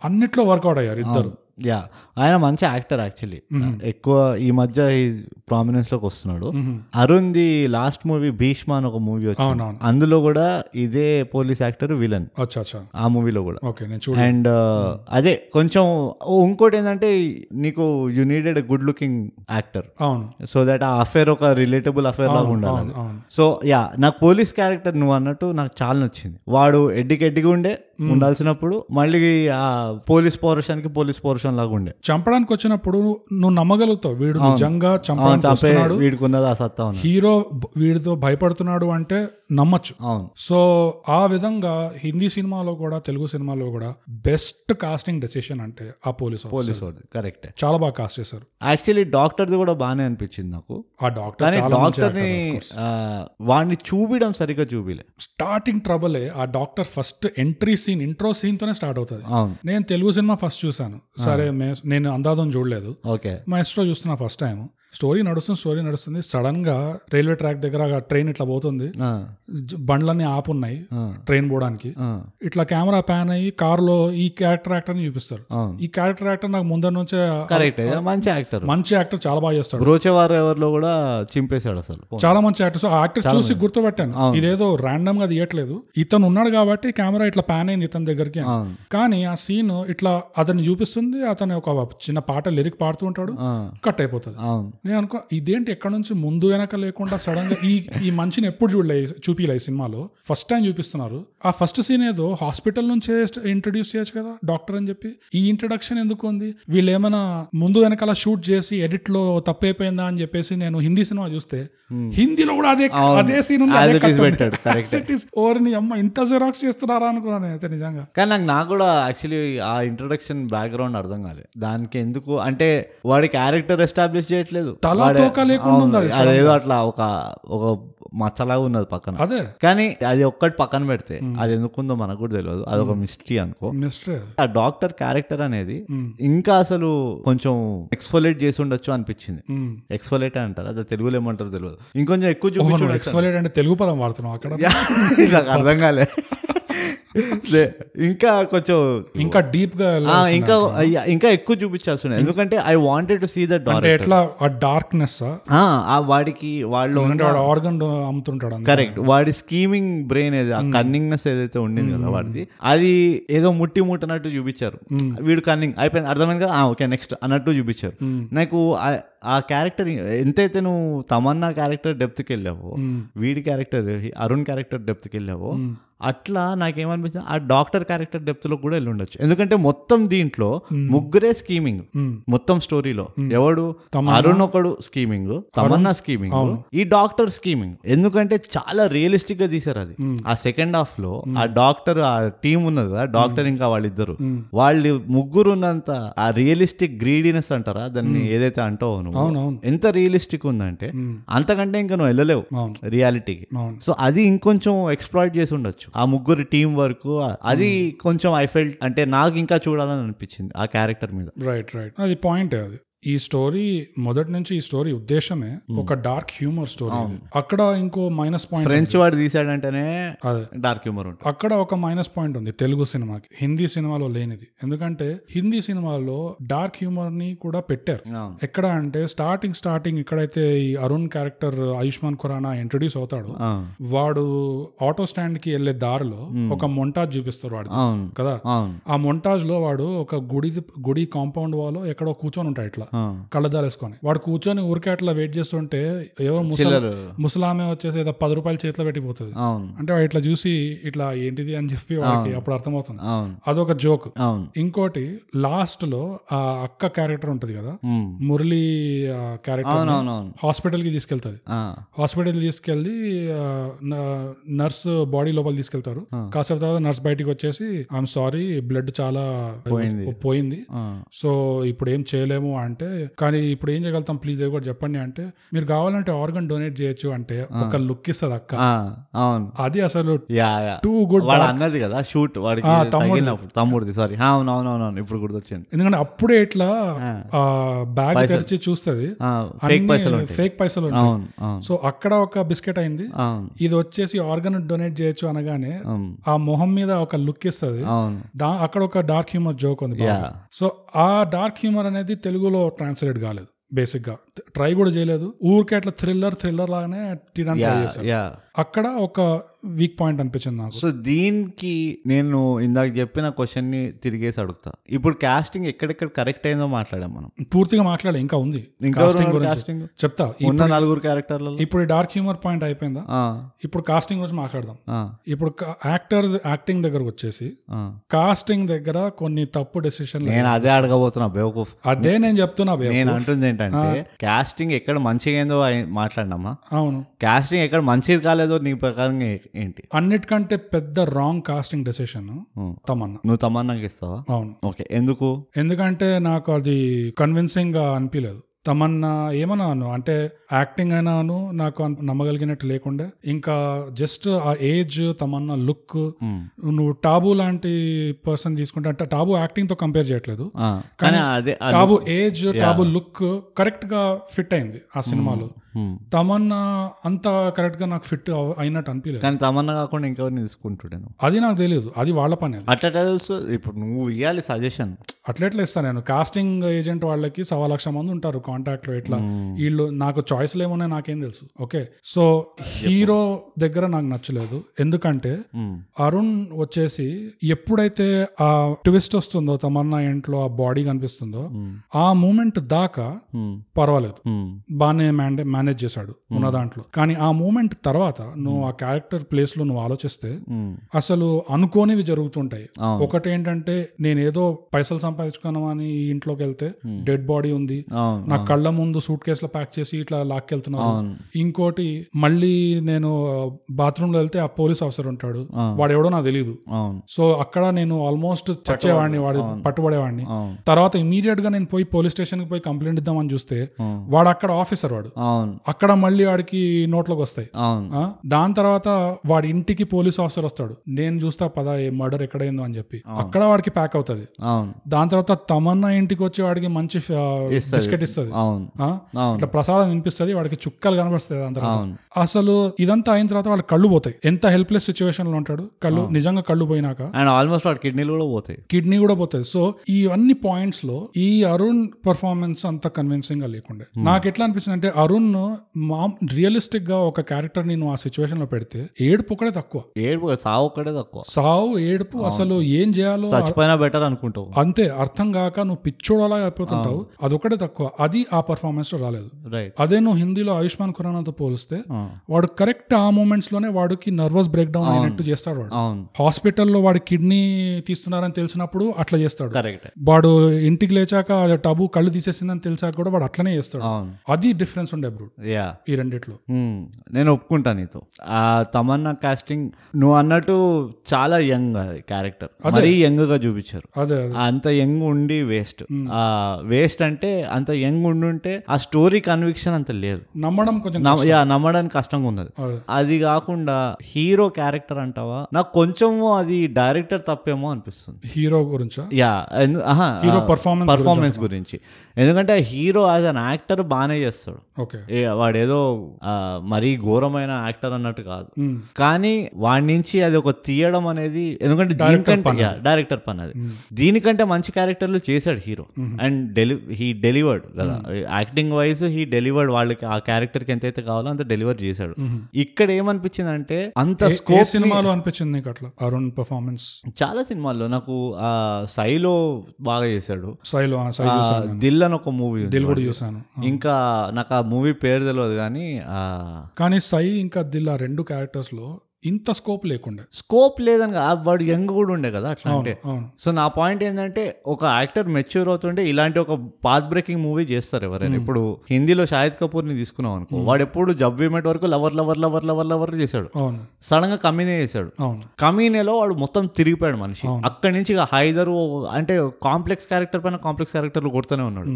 అన్నిట్లో వర్కౌట్ అయ్యారు ఇద్దరు. యా ఆయన మంచి యాక్టర్ యాక్చువల్లీ. ఎక్కువ ఈ మధ్య ప్రామినెన్స్లోకి వస్తున్నాడు. Arun the last movie Bheeshma అని ఒక మూవీ వచ్చింది. అందులో కూడా ఇదే పోలీస్ యాక్టర్ విలన్ ఆ మూవీలో కూడా. అండ్ అదే కొంచెం ఇంకోటి ఏంటంటే నీకు you needed good looking actor so that ఆ అఫేర్ ఒక రిలేటబుల్ అఫేర్ లాగా ఉండాలి సో యా నాకు పోలీస్ క్యారెక్టర్ నువ్వు అన్నట్టు నాకు చాలా నచ్చింది. వాడు ఎడ్డికి ఎడ్డిగా ఉండే ఉండాల్సినప్పుడు మళ్ళీ ఆ పోలీస్ పౌరుషానికి పోలీస్ పౌరుషం లాగా ఉండే. చంపడానికి వచ్చినప్పుడు నువ్వు నమ్మగలుగుతావు. వీడు నిజంగా చంపడానికి చంపే వస్తున్నాడు. వీడికి ఉన్నది ఆ సత్తా హీరో వీడితో భయపడుతున్నాడు అంటే నమ్మచ్చు. అవును. సో ఆ విధంగా హిందీ సినిమాలో కూడా తెలుగు సినిమాలో కూడా బెస్ట్ కాస్టింగ్ డెసిషన్ అంటే ఆ పోలీస్ పోలీస్ కరెక్టే. చాలా బాగా కాస్ట్ చేశారు. యాక్చువల్లీ డాక్టర్ది కూడా బాగానే అనిపించింది నాకు. ఆ డాక్టర్ డాక్టర్ని. వాడిని చూపించడం సరిగ్గా చూపిలే. స్టార్టింగ్ ట్రబులే ఆ doctor first entry scene intro scene తోనే స్టార్ట్ అవుతుంది. నేను తెలుగు సినిమా ఫస్ట్ చూసాను సరే మే- నేను అందాదం చూడలేదు. ఓకే. మాస్ట్రో చూస్తున్నా ఫస్ట్ టైం స్టోరీ నడుస్తుంది స్టోరీ నడుస్తుంది. సడన్గా రైల్వే ట్రాక్ దగ్గర ట్రైన్ ఇట్లా పోతుంది. బండ్లన్నీ ఆపున్నాయి ట్రైన్ పోవడానికి. ఇట్లా కెమెరా ప్యాన్ అయ్యి కారులో ఈ క్యారెక్టర్ యాక్టర్ని చూపిస్తారు ఈ క్యారెక్టర్ యాక్టర్ నాకు ముందర నుంచే కరెక్ట్. మంచి యాక్టర్. మంచి యాక్టర్ చాలా బాగా చేస్తాడు. బ్రోచేవారు ఎవరిలో కూడా చింపేశాడు అసలు. చాలా మంచి యాక్టర్. సో ఆ యాక్టర్ చూసి గుర్తుపెట్టాను. ఇదేదో ర్యాండమ్గా తీయట్లేదు. ఇతను ఉన్నాడు కాబట్టి కెమెరా ఇట్లా ప్యాన్ అయింది ఇతని దగ్గరికి కానీ ఆ సీన్ ఇట్లా అతన్ని చూపిస్తుంది. అతను ఒక చిన్న పాట లిరిక్ పాడుతూ ఉంటాడు. కట్ అయిపోతుంది. నేను అనుకో ఇదేంటి ఎక్కడ నుంచి ముందు వెనక లేకుండా సడన్గా ఈ ఈ మనిషిని ఎప్పుడు చూడలే చూపిలే ఈ సినిమాలో. ఫస్ట్ టైం చూపిస్తున్నారు. ఆ ఫస్ట్ సీన్ ఏదో హాస్పిటల్ నుంచే ఇంట్రడ్యూస్ చేయొచ్చు కదా డాక్టర్ అని చెప్పి. ఈ ఇంట్రడక్షన్ ఎందుకు ఉంది? వీళ్ళు ఏమైనా ముందు వెనకాల షూట్ చేసి ఎడిట్లో తప్పైపోయిందా అని చెప్పేసి నేను హిందీ సినిమా చూస్తే హిందీలో కూడా అదే. అదే సీన్ ఉంది. ఓర్ని అమ్మ ఇంత జెరాక్స్ చేస్తున్నారా అనుకున్నాను అయితే నిజంగా. కానీ నాకు నాకు కూడా యాక్చువల్లీ ఆ ఇంట్రొడక్షన్ బ్యాక్గ్రౌండ్ అర్థం కాలేదు దానికి ఎందుకు అంటే వాడి క్యారెక్టర్ ఎస్టాబ్లిష్ చేయట్లేదు. తలా తోక లేకుండా అదేదో అట్లా ఒక ఒక మచ్చలాగా ఉన్నది పక్కన. అదే. కానీ అది ఒక్కటి పక్కన పెడితే అది ఎందుకుందో మనకు కూడా తెలియదు. అది ఒక మిస్టరీ అనుకో. మిస్టరీ ఆ డాక్టర్ క్యారెక్టర్ అనేది ఇంకా అసలు కొంచెం ఎక్స్ఫోలేట్ చేసి ఉండొచ్చు అనిపించింది. ఎక్స్ఫోలేట్ అంటారు. అది తెలుగులో ఏమంటారు తెలియదు. ఇంకొంచెం ఎక్కువ చూపించు ఎక్స్ఫోలేట్ అంటే తెలుగు పదం వాడుతున్నాం అక్కడ? అర్థం కాలే. ఇంకా కొంచెం ఇంకా డీప్గా ఇంకా ఇంకా ఎక్కువ చూపించాల్సి ఉన్నాయి. ఎందుకంటే I wanted to see the అంటే ఎట్లా ఆ డార్క్నెస్ ఆ? వాడికి వాళ్ళు ఆర్గన్ అమ్ముతుంటాడు. కరెక్ట్ వాడి స్కీమింగ్ బ్రెయిన్ ఏది ఆ కన్నింగ్నెస్ ఏదైతే ఉండింది కదా వాడిది అది ఏదో ముట్టి ముట్టనట్టు చూపించారు. వీడు కన్నింగ్ అయిపోయింది. అర్థమైంది కదా ఓకే నెక్స్ట్ అన్నట్టు చూపించారు. నాకు ఆ- ఆ క్యారెక్టర్ ఎంతైతే నువ్వు తమన్నా క్యారెక్టర్ డెప్త్కి వెళ్ళావో వీడి క్యారెక్టర్ అరుణ్ క్యారెక్టర్ డెప్త్కి వెళ్ళావో అట్లా నాకేమనిపిస్తుంది ఆ డాక్టర్ క్యారెక్టర్ డెప్త్లో కూడా వెళ్ళి ఉండొచ్చు ఎందుకంటే మొత్తం దీంట్లో ముగ్గురే స్కీమింగ్. మొత్తం స్టోరీలో. ఎవడు? అరుణ్ ఒకడు స్కీమింగ్ తమన్నా స్కీమింగ్. ఈ డాక్టర్ స్కీమింగ్. ఎందుకంటే చాలా రియలిస్టిక్గా తీసారు అది ఆ సెకండ్ హాఫ్లో ఆ డాక్టర్ ఆ టీం ఉన్నది కదా డాక్టర్ ఇంకా వాళ్ళిద్దరు. వాళ్ళు ముగ్గురు ఉన్నంత ఆ రియలిస్టిక్ గ్రీడీనెస్ అంటారా? దాన్ని ఏదైతే అంటావో నువ్వు. ఎంత రియలిస్టిక్ ఉందంటే అంతకంటే ఇంకా నువ్వు వెళ్ళలేవు రియాలిటీకి. సో అది ఇంకొంచెం ఎక్స్ప్లాయిట్ చేసి ఉండొచ్చు. ఆ ముగ్గురు టీం వరకు అది కొంచెం ఐ ఫెల్ట్ అంటే నాకు ఇంకా చూడాలని అనిపించింది ఆ క్యారెక్టర్ మీద. రైట్ రైట్ అది పాయింట్ అది. ఈ స్టోరీ మొదటి నుంచి ఈ స్టోరీ ఉద్దేశమే ఒక డార్క్ హ్యూమర్ స్టోరీ. అక్కడ ఇంకో మైనస్ పాయింట్ ఫ్రెంచ్ వాడు తీసాడంటేనే డార్క్ హ్యూమర్ ఉంటుంది. అక్కడ ఒక మైనస్ పాయింట్ ఉంది తెలుగు సినిమాకి. హిందీ సినిమాలో లేనిది. ఎందుకంటే హిందీ సినిమాలో డార్క్ హ్యూమర్ని కూడా పెట్టారు. ఎక్కడ అంటే స్టార్టింగ్ స్టార్టింగ్ ఎక్కడైతే ఈ అరుణ్ క్యారెక్టర్ ఆయుష్మాన్ ఖురానా ఇంట్రడ్యూస్ అవుతాడో. వాడు ఆటో స్టాండ్కి వెళ్ళే దారిలో ఒక మొంటాజ్ చూపిస్తారు వాడు కదా? ఆ మొంటాజ్లో వాడు ఒక గుడి గుడి కాంపౌండ్ వాల్ ఎక్కడో కూర్చొని ఉంటాడు ఇట్లా. కళ్ళద్దాలు వేసుకొని వాడు కూర్చొని ఊరికే అట్లా వెయిట్ చేస్తుంటే ఎవరో ముసలి ముసలామె వచ్చేసి ఏదో పది రూపాయలు చేతిలో పెట్టిపోతుంది. అంటే వాడు ఇట్లా చూసి ఇట్లా ఏంటిది అని చెప్పి వాడికి అప్పుడు అర్థమవుతుంది. అదొక జోక్. ఇంకోటి లాస్ట్లో ఆ అక్క క్యారెక్టర్ ఉంటది కదా. మురళి క్యారెక్టర్ హాస్పిటల్కి తీసుకెళ్తది. హాస్పిటల్ తీసుకెళ్ళి నర్స్ బాడీ లోపల తీసుకెళ్తారు. కాసేపు తర్వాత నర్స్ బయటికి వచ్చేసి ఐఎమ్ సారీ బ్లడ్ చాలా పోయింది. సో ఇప్పుడు ఏం చేయలేము అంటే కానీ ఇప్పుడు ఏం చేయగలుగుతాం? ప్లీజ్ అది కూడా చెప్పండి అంటే మీరు కావాలంటే ఆర్గన్ డొనేట్ చేయొచ్చు అంటే ఒక లుక్ ఇస్తుంది అక్క. అవును. అది అసలు టూ గుడ్ అన్నది కదా షూట్ వాడికి తమ్ముడిది. సారీ అవును అవును అవును అవును ఇప్పుడు గుర్తొచ్చింది. ఎందుకంటే అప్పుడే ఇట్లా బ్యాగ్ తెరిచి చూస్తుంది. ఫేక్ పైసలు సో అక్కడ ఒక బిస్కెట్ అయింది. ఇది వచ్చేసి ఆర్గన్ డొనేట్ చేయొచ్చు అనగానే ఆ మొహం మీద ఒక లుక్ ఇస్తుంది. అక్కడ ఒక డార్క్ హ్యూమర్ జోక్ ఉంది. సో ఆ డార్క్ హ్యూమర్ అనేది తెలుగులో ట్రాన్స్లేట్ కాలేదు బేసిక్గా ట్రై కూడా చేయలేదు. ఊరికే అట్లా థ్రిల్లర్ థ్రిల్లర్ లాగానే తీయడానికి ట్రై అక్కడ ఒక వీక్ పాయింట్ అనిపించింది నాకు. సో దీనికి నేను ఇందాక చెప్పిన క్వశ్చన్ని తిరిగేసి అడుగుతా. ఇప్పుడు కాస్టింగ్ ఎక్కడెక్కడ కరెక్ట్ అయిందో మాట్లాడాం మనం. పూర్తిగా మాట్లాడే ఇంకా ఉంది. కాస్టింగ్ గురించి చెప్తా. ఉన్న నలుగురు క్యారెక్టర్లలో ఇప్పుడు డార్క్ హ్యూమర్ పాయింట్ అయిపోయిందా? ఇప్పుడు కాస్టింగ్ గురించి మాట్లాడదాం. ఇప్పుడు యాక్టర్ యాక్టింగ్ దగ్గరకు వచ్చేసి కాస్టింగ్ దగ్గర కొన్ని తప్పు డెసిషన్లు నేను అదే అడగబోతున్నా బేవకూఫ్. అదే నేను చెప్తున్నా నేను అంటుంది ఏంటంటే కాస్టింగ్ ఎక్కడ మంచిగా ఏందో మాట్లాడినామా? అవును. కాస్టింగ్ ఎక్కడ మంచిది కాలేదో నీ ప్రకారం ఏ- ఏంటి? అన్నిటికంటే పెద్ద రాంగ్ కాస్టింగ్ డెసిషన్. తమన్నా. నువ్వు తమన్నాకి ఇస్తావా? అవును. ఓకే. ఎందుకు? ఎందుకంటే నాకు అది కన్విన్సింగ్గా అనిపించలేదు తమన్నా ఏమన్నాను? అంటే యాక్టింగ్ అయినాను నాకు అంత నమ్మగలిగినట్టు లేకుండా. ఇంకా జస్ట్ ఆ ఏజ్ తమన్నా లుక్. నువ్వు టాబు లాంటి పర్సన్ తీసుకుంటే అంటే టాబు యాక్టింగ్తో కంపేర్ చేయట్లేదు. కానీ టాబు ఏజ్ టాబు లుక్ కరెక్ట్గా ఫిట్ అయింది ఆ సినిమాలో. తమన్నా అంత కరెక్ట్గా నాకు ఫిట్ అయినట్టు అనిపించలేదు కానీ తమన్నా కాకుండా ఇంకెవరిని తీసుకుంటుంటాను అది నాకు తెలియదు అది వాళ్ళ పని అట్లా తెలుసు. ఇప్పుడు నువ్వు ఇవ్వాలి సజెషన్ అట్లెట్లా ఇస్తాను నేను? కాస్టింగ్ ఏజెంట్ వాళ్ళకి సవా లక్ష మంది ఉంటారు కాంటాక్ట్లో ఇట్లా వీళ్ళు నాకు చాయిస్లు ఏమున్నాయి నాకేం తెలుసు. ఓకే. సో హీరో దగ్గర నాకు నచ్చలేదు. ఎందుకంటే అరుణ్ వచ్చేసి ఎప్పుడైతే ఆ ట్విస్ట్ వస్తుందో తమన్నా ఇంట్లో ఆ బాడీ కనిపిస్తుందో ఆ మూమెంట్ దాకా పర్వాలేదు. బాగానే మేనేజ్ చేశాడు ఉన్న దాంట్లో. కానీ ఆ మూమెంట్ తర్వాత నువ్వు ఆ క్యారెక్టర్ ప్లేస్లో నువ్వు ఆలోచిస్తే అసలు అనుకోనివి జరుగుతుంటాయి. ఒకటి ఏంటంటే నేను ఏదో పైసలు సంపాదించుకున్నాం అని ఈ ఇంట్లోకి వెళ్తే డెడ్ బాడీ ఉంది. నా కళ్ళ ముందు సూట్ కేసులో ప్యాక్ చేసి ఇట్లా లాక్కెళ్తున్నారు. అవును. ఇంకోటి మళ్ళీ నేను బాత్రూమ్లో వెళ్తే ఆ పోలీస్ ఆఫీసర్ ఉంటాడు. వాడు ఎవడో నాకు తెలియదు సో అక్కడ నేను ఆల్మోస్ట్ చచ్చేవాడిని వాడు పట్టుబడేవాడిని. తర్వాత ఇమీడియట్గా నేను పోయి పోలీస్ స్టేషన్కి పోయి కంప్లైంట్ ఇద్దామని చూస్తే. వాడు అక్కడ ఆఫీసర్ వాడు. అక్కడ మళ్ళీ వాడికి నోట్లోకి వస్తాయి? దాని తర్వాత వాడి ఇంటికి పోలీస్ ఆఫీసర్ వస్తాడు. నేను చూస్తా పద ఏ మర్డర్ ఎక్కడైందో అని చెప్పి. అక్కడ వాడికి ప్యాక్ అవుతుంది. దాని తర్వాత తమన్నా ఇంటికి వచ్చి వాడికి మంచి. బిస్కెట్ ఇస్తుంది. ఇట్లా ప్రసాదం వినిపిస్తుంది వాడికి చుక్కలు కనబడుతుంది దాని తర్వాత. అసలు ఇదంతా అయిన తర్వాత వాళ్ళ కళ్ళు పోతాయి. ఎంత హెల్ప్లెస్ సిచ్యువేషన్లో ఉంటాడు? కళ్ళు నిజంగా కళ్ళు పోయినాక. అండ్ ఆల్మోస్ట్ వాడి కిడ్నీలు కూడా పోతాయి. కిడ్నీ కూడా పోతుంది సో ఈ అన్ని పాయింట్స్లో ఈ అరుణ్ పర్ఫార్మెన్స్ అంత కన్విన్సింగ్గా లేకుండే. నాకు ఎట్లా అనిపిస్తుంది అంటే అరుణ్ మా రియలిస్టిక్గా ఒక క్యారెక్టర్ని నువ్వు ఆ సిచ్యువేషన్లో పెడితే ఏడుపు ఒకటే తక్కువ. ఏడుపు సావు ఒక్కడే తక్కువ. సావు ఏడుపు అసలు ఏం చేయాలో చచ్చిపోయినా బెటర్ అనుకుంటావు. అంతే అర్థం కాక నువ్వు పిచ్చోడలా అయిపోతుంటావు. అదొకటే తక్కువ. అది ఆ పర్ఫార్మెన్స్లో రాలేదు. అదే నువ్వు హిందీలో ఆయుష్మాన్ ఖురానాతో పోలిస్తే వాడు కరెక్ట్ ఆ మూమెంట్స్లోనే వాడికి నర్వస్ బ్రేక్ డౌన్ అయినట్టు చేస్తాడు వాడు. హాస్పిటల్లో వాడి కిడ్నీ తీస్తున్నారని తెలిసినప్పుడు అట్లా చేస్తాడు. వాడు ఇంటికి లేచాక అది టబు కళ్ళు తీసేసిందని తెలిసాక కూడా వాడు అట్లనే చేస్తాడు. అది డిఫరెన్స్ ఉండే బ్రూట్ యా ఈ రెండిట్లో. మ్మ్. నేను ఒప్పుకుంటా నీతో. ఆ తమన్నా కాస్టింగ్ నువ్వు అన్నట్టు చాలా యంగ్ అది క్యారెక్టర్ మరీ యంగ్గా చూపించారు అంత యంగ్ ఉండి వేస్ట్ ఆ వేస్ట్ అంటే అంత యంగ్ ఉండుంటే ఆ స్టోరీ కన్విక్షన్ అంత లేదు. నమ్మడం కొంచెం యా నమ్మడానికి కష్టంగా ఉన్నది. అదే. కాకుండా హీరో క్యారెక్టర్ అంటావా? నాకు కొంచెము అది డైరెక్టర్ తప్పేమో అనిపిస్తుంది. హీరో గురించా? యా హీరో performance పర్ఫార్మెన్స్ గురించి. ఎందుకంటే హీరో యాజ్ అన్ యాక్టర్ బాగానే చేస్తాడు. ఓకే ఏ, వాడేదో మరీ ఘోరమైన యాక్టర్ అన్నట్టు కాదు. కానీ వాడి నుంచి అది ఒక తీయడం అనేది ఎందుకంటే దీనికంటే డైరెక్టర్ పని అది. దీనికంటే మంచి క్యారెక్టర్లు చేశాడు hero. And deli he delivered కదా. యాక్టింగ్ వైజ్ హీ డెలివర్డ్ వాళ్ళకి ఆ క్యారెక్టర్కి ఎంతైతే కావాలో అంత డెలివర్ చేశాడు. ఇక్కడ ఏమనిపించింది అంటే అంత స్కోప్ సినిమాలో అనిపించింది అట్లా? అరుణ్ పర్ఫార్మెన్స్ చాలా సినిమాల్లో నాకు సైలో బాగా చేశాడు. సైలో. దిల్ అని ఒక మూవీ దిల్ కూడా చూసాను ఇంకా నాకు ఆ మూవీ పేరు తెలియదు కానీ కానీ సై ఇంకా దిల్లా రెండు క్యారెక్టర్స్లో ఇంత స్కోప్ లేకుండే. స్కోప్ లేదని వాడు యంగ్ కూడా ఉండే కదా అట్లా అంటే. సో నా పాయింట్ ఏంటంటే ఒక యాక్టర్ మెచ్యూర్ అవుతుంటే ఇలాంటి ఒక పాత్ బ్రేకింగ్ మూవీ చేస్తారు ఎవరైనా. ఇప్పుడు హిందీలో షాహిద్ కపూర్ని తీసుకున్నాం అనుకో వాడు ఎప్పుడు జబ్ ఇమెంట్ వరకు lover lover lover lover lover చేశాడు. సడన్గా కమీనే చేశాడు. కమీనేలో వాడు మొత్తం తిరిగిపోయాడు మనిషి. అక్కడి నుంచి ఇక హైదరు అంటే కాంప్లెక్స్ క్యారెక్టర్ పైన కాంప్లెక్స్ క్యారెక్టర్లు కొడుతూనే ఉన్నాడు.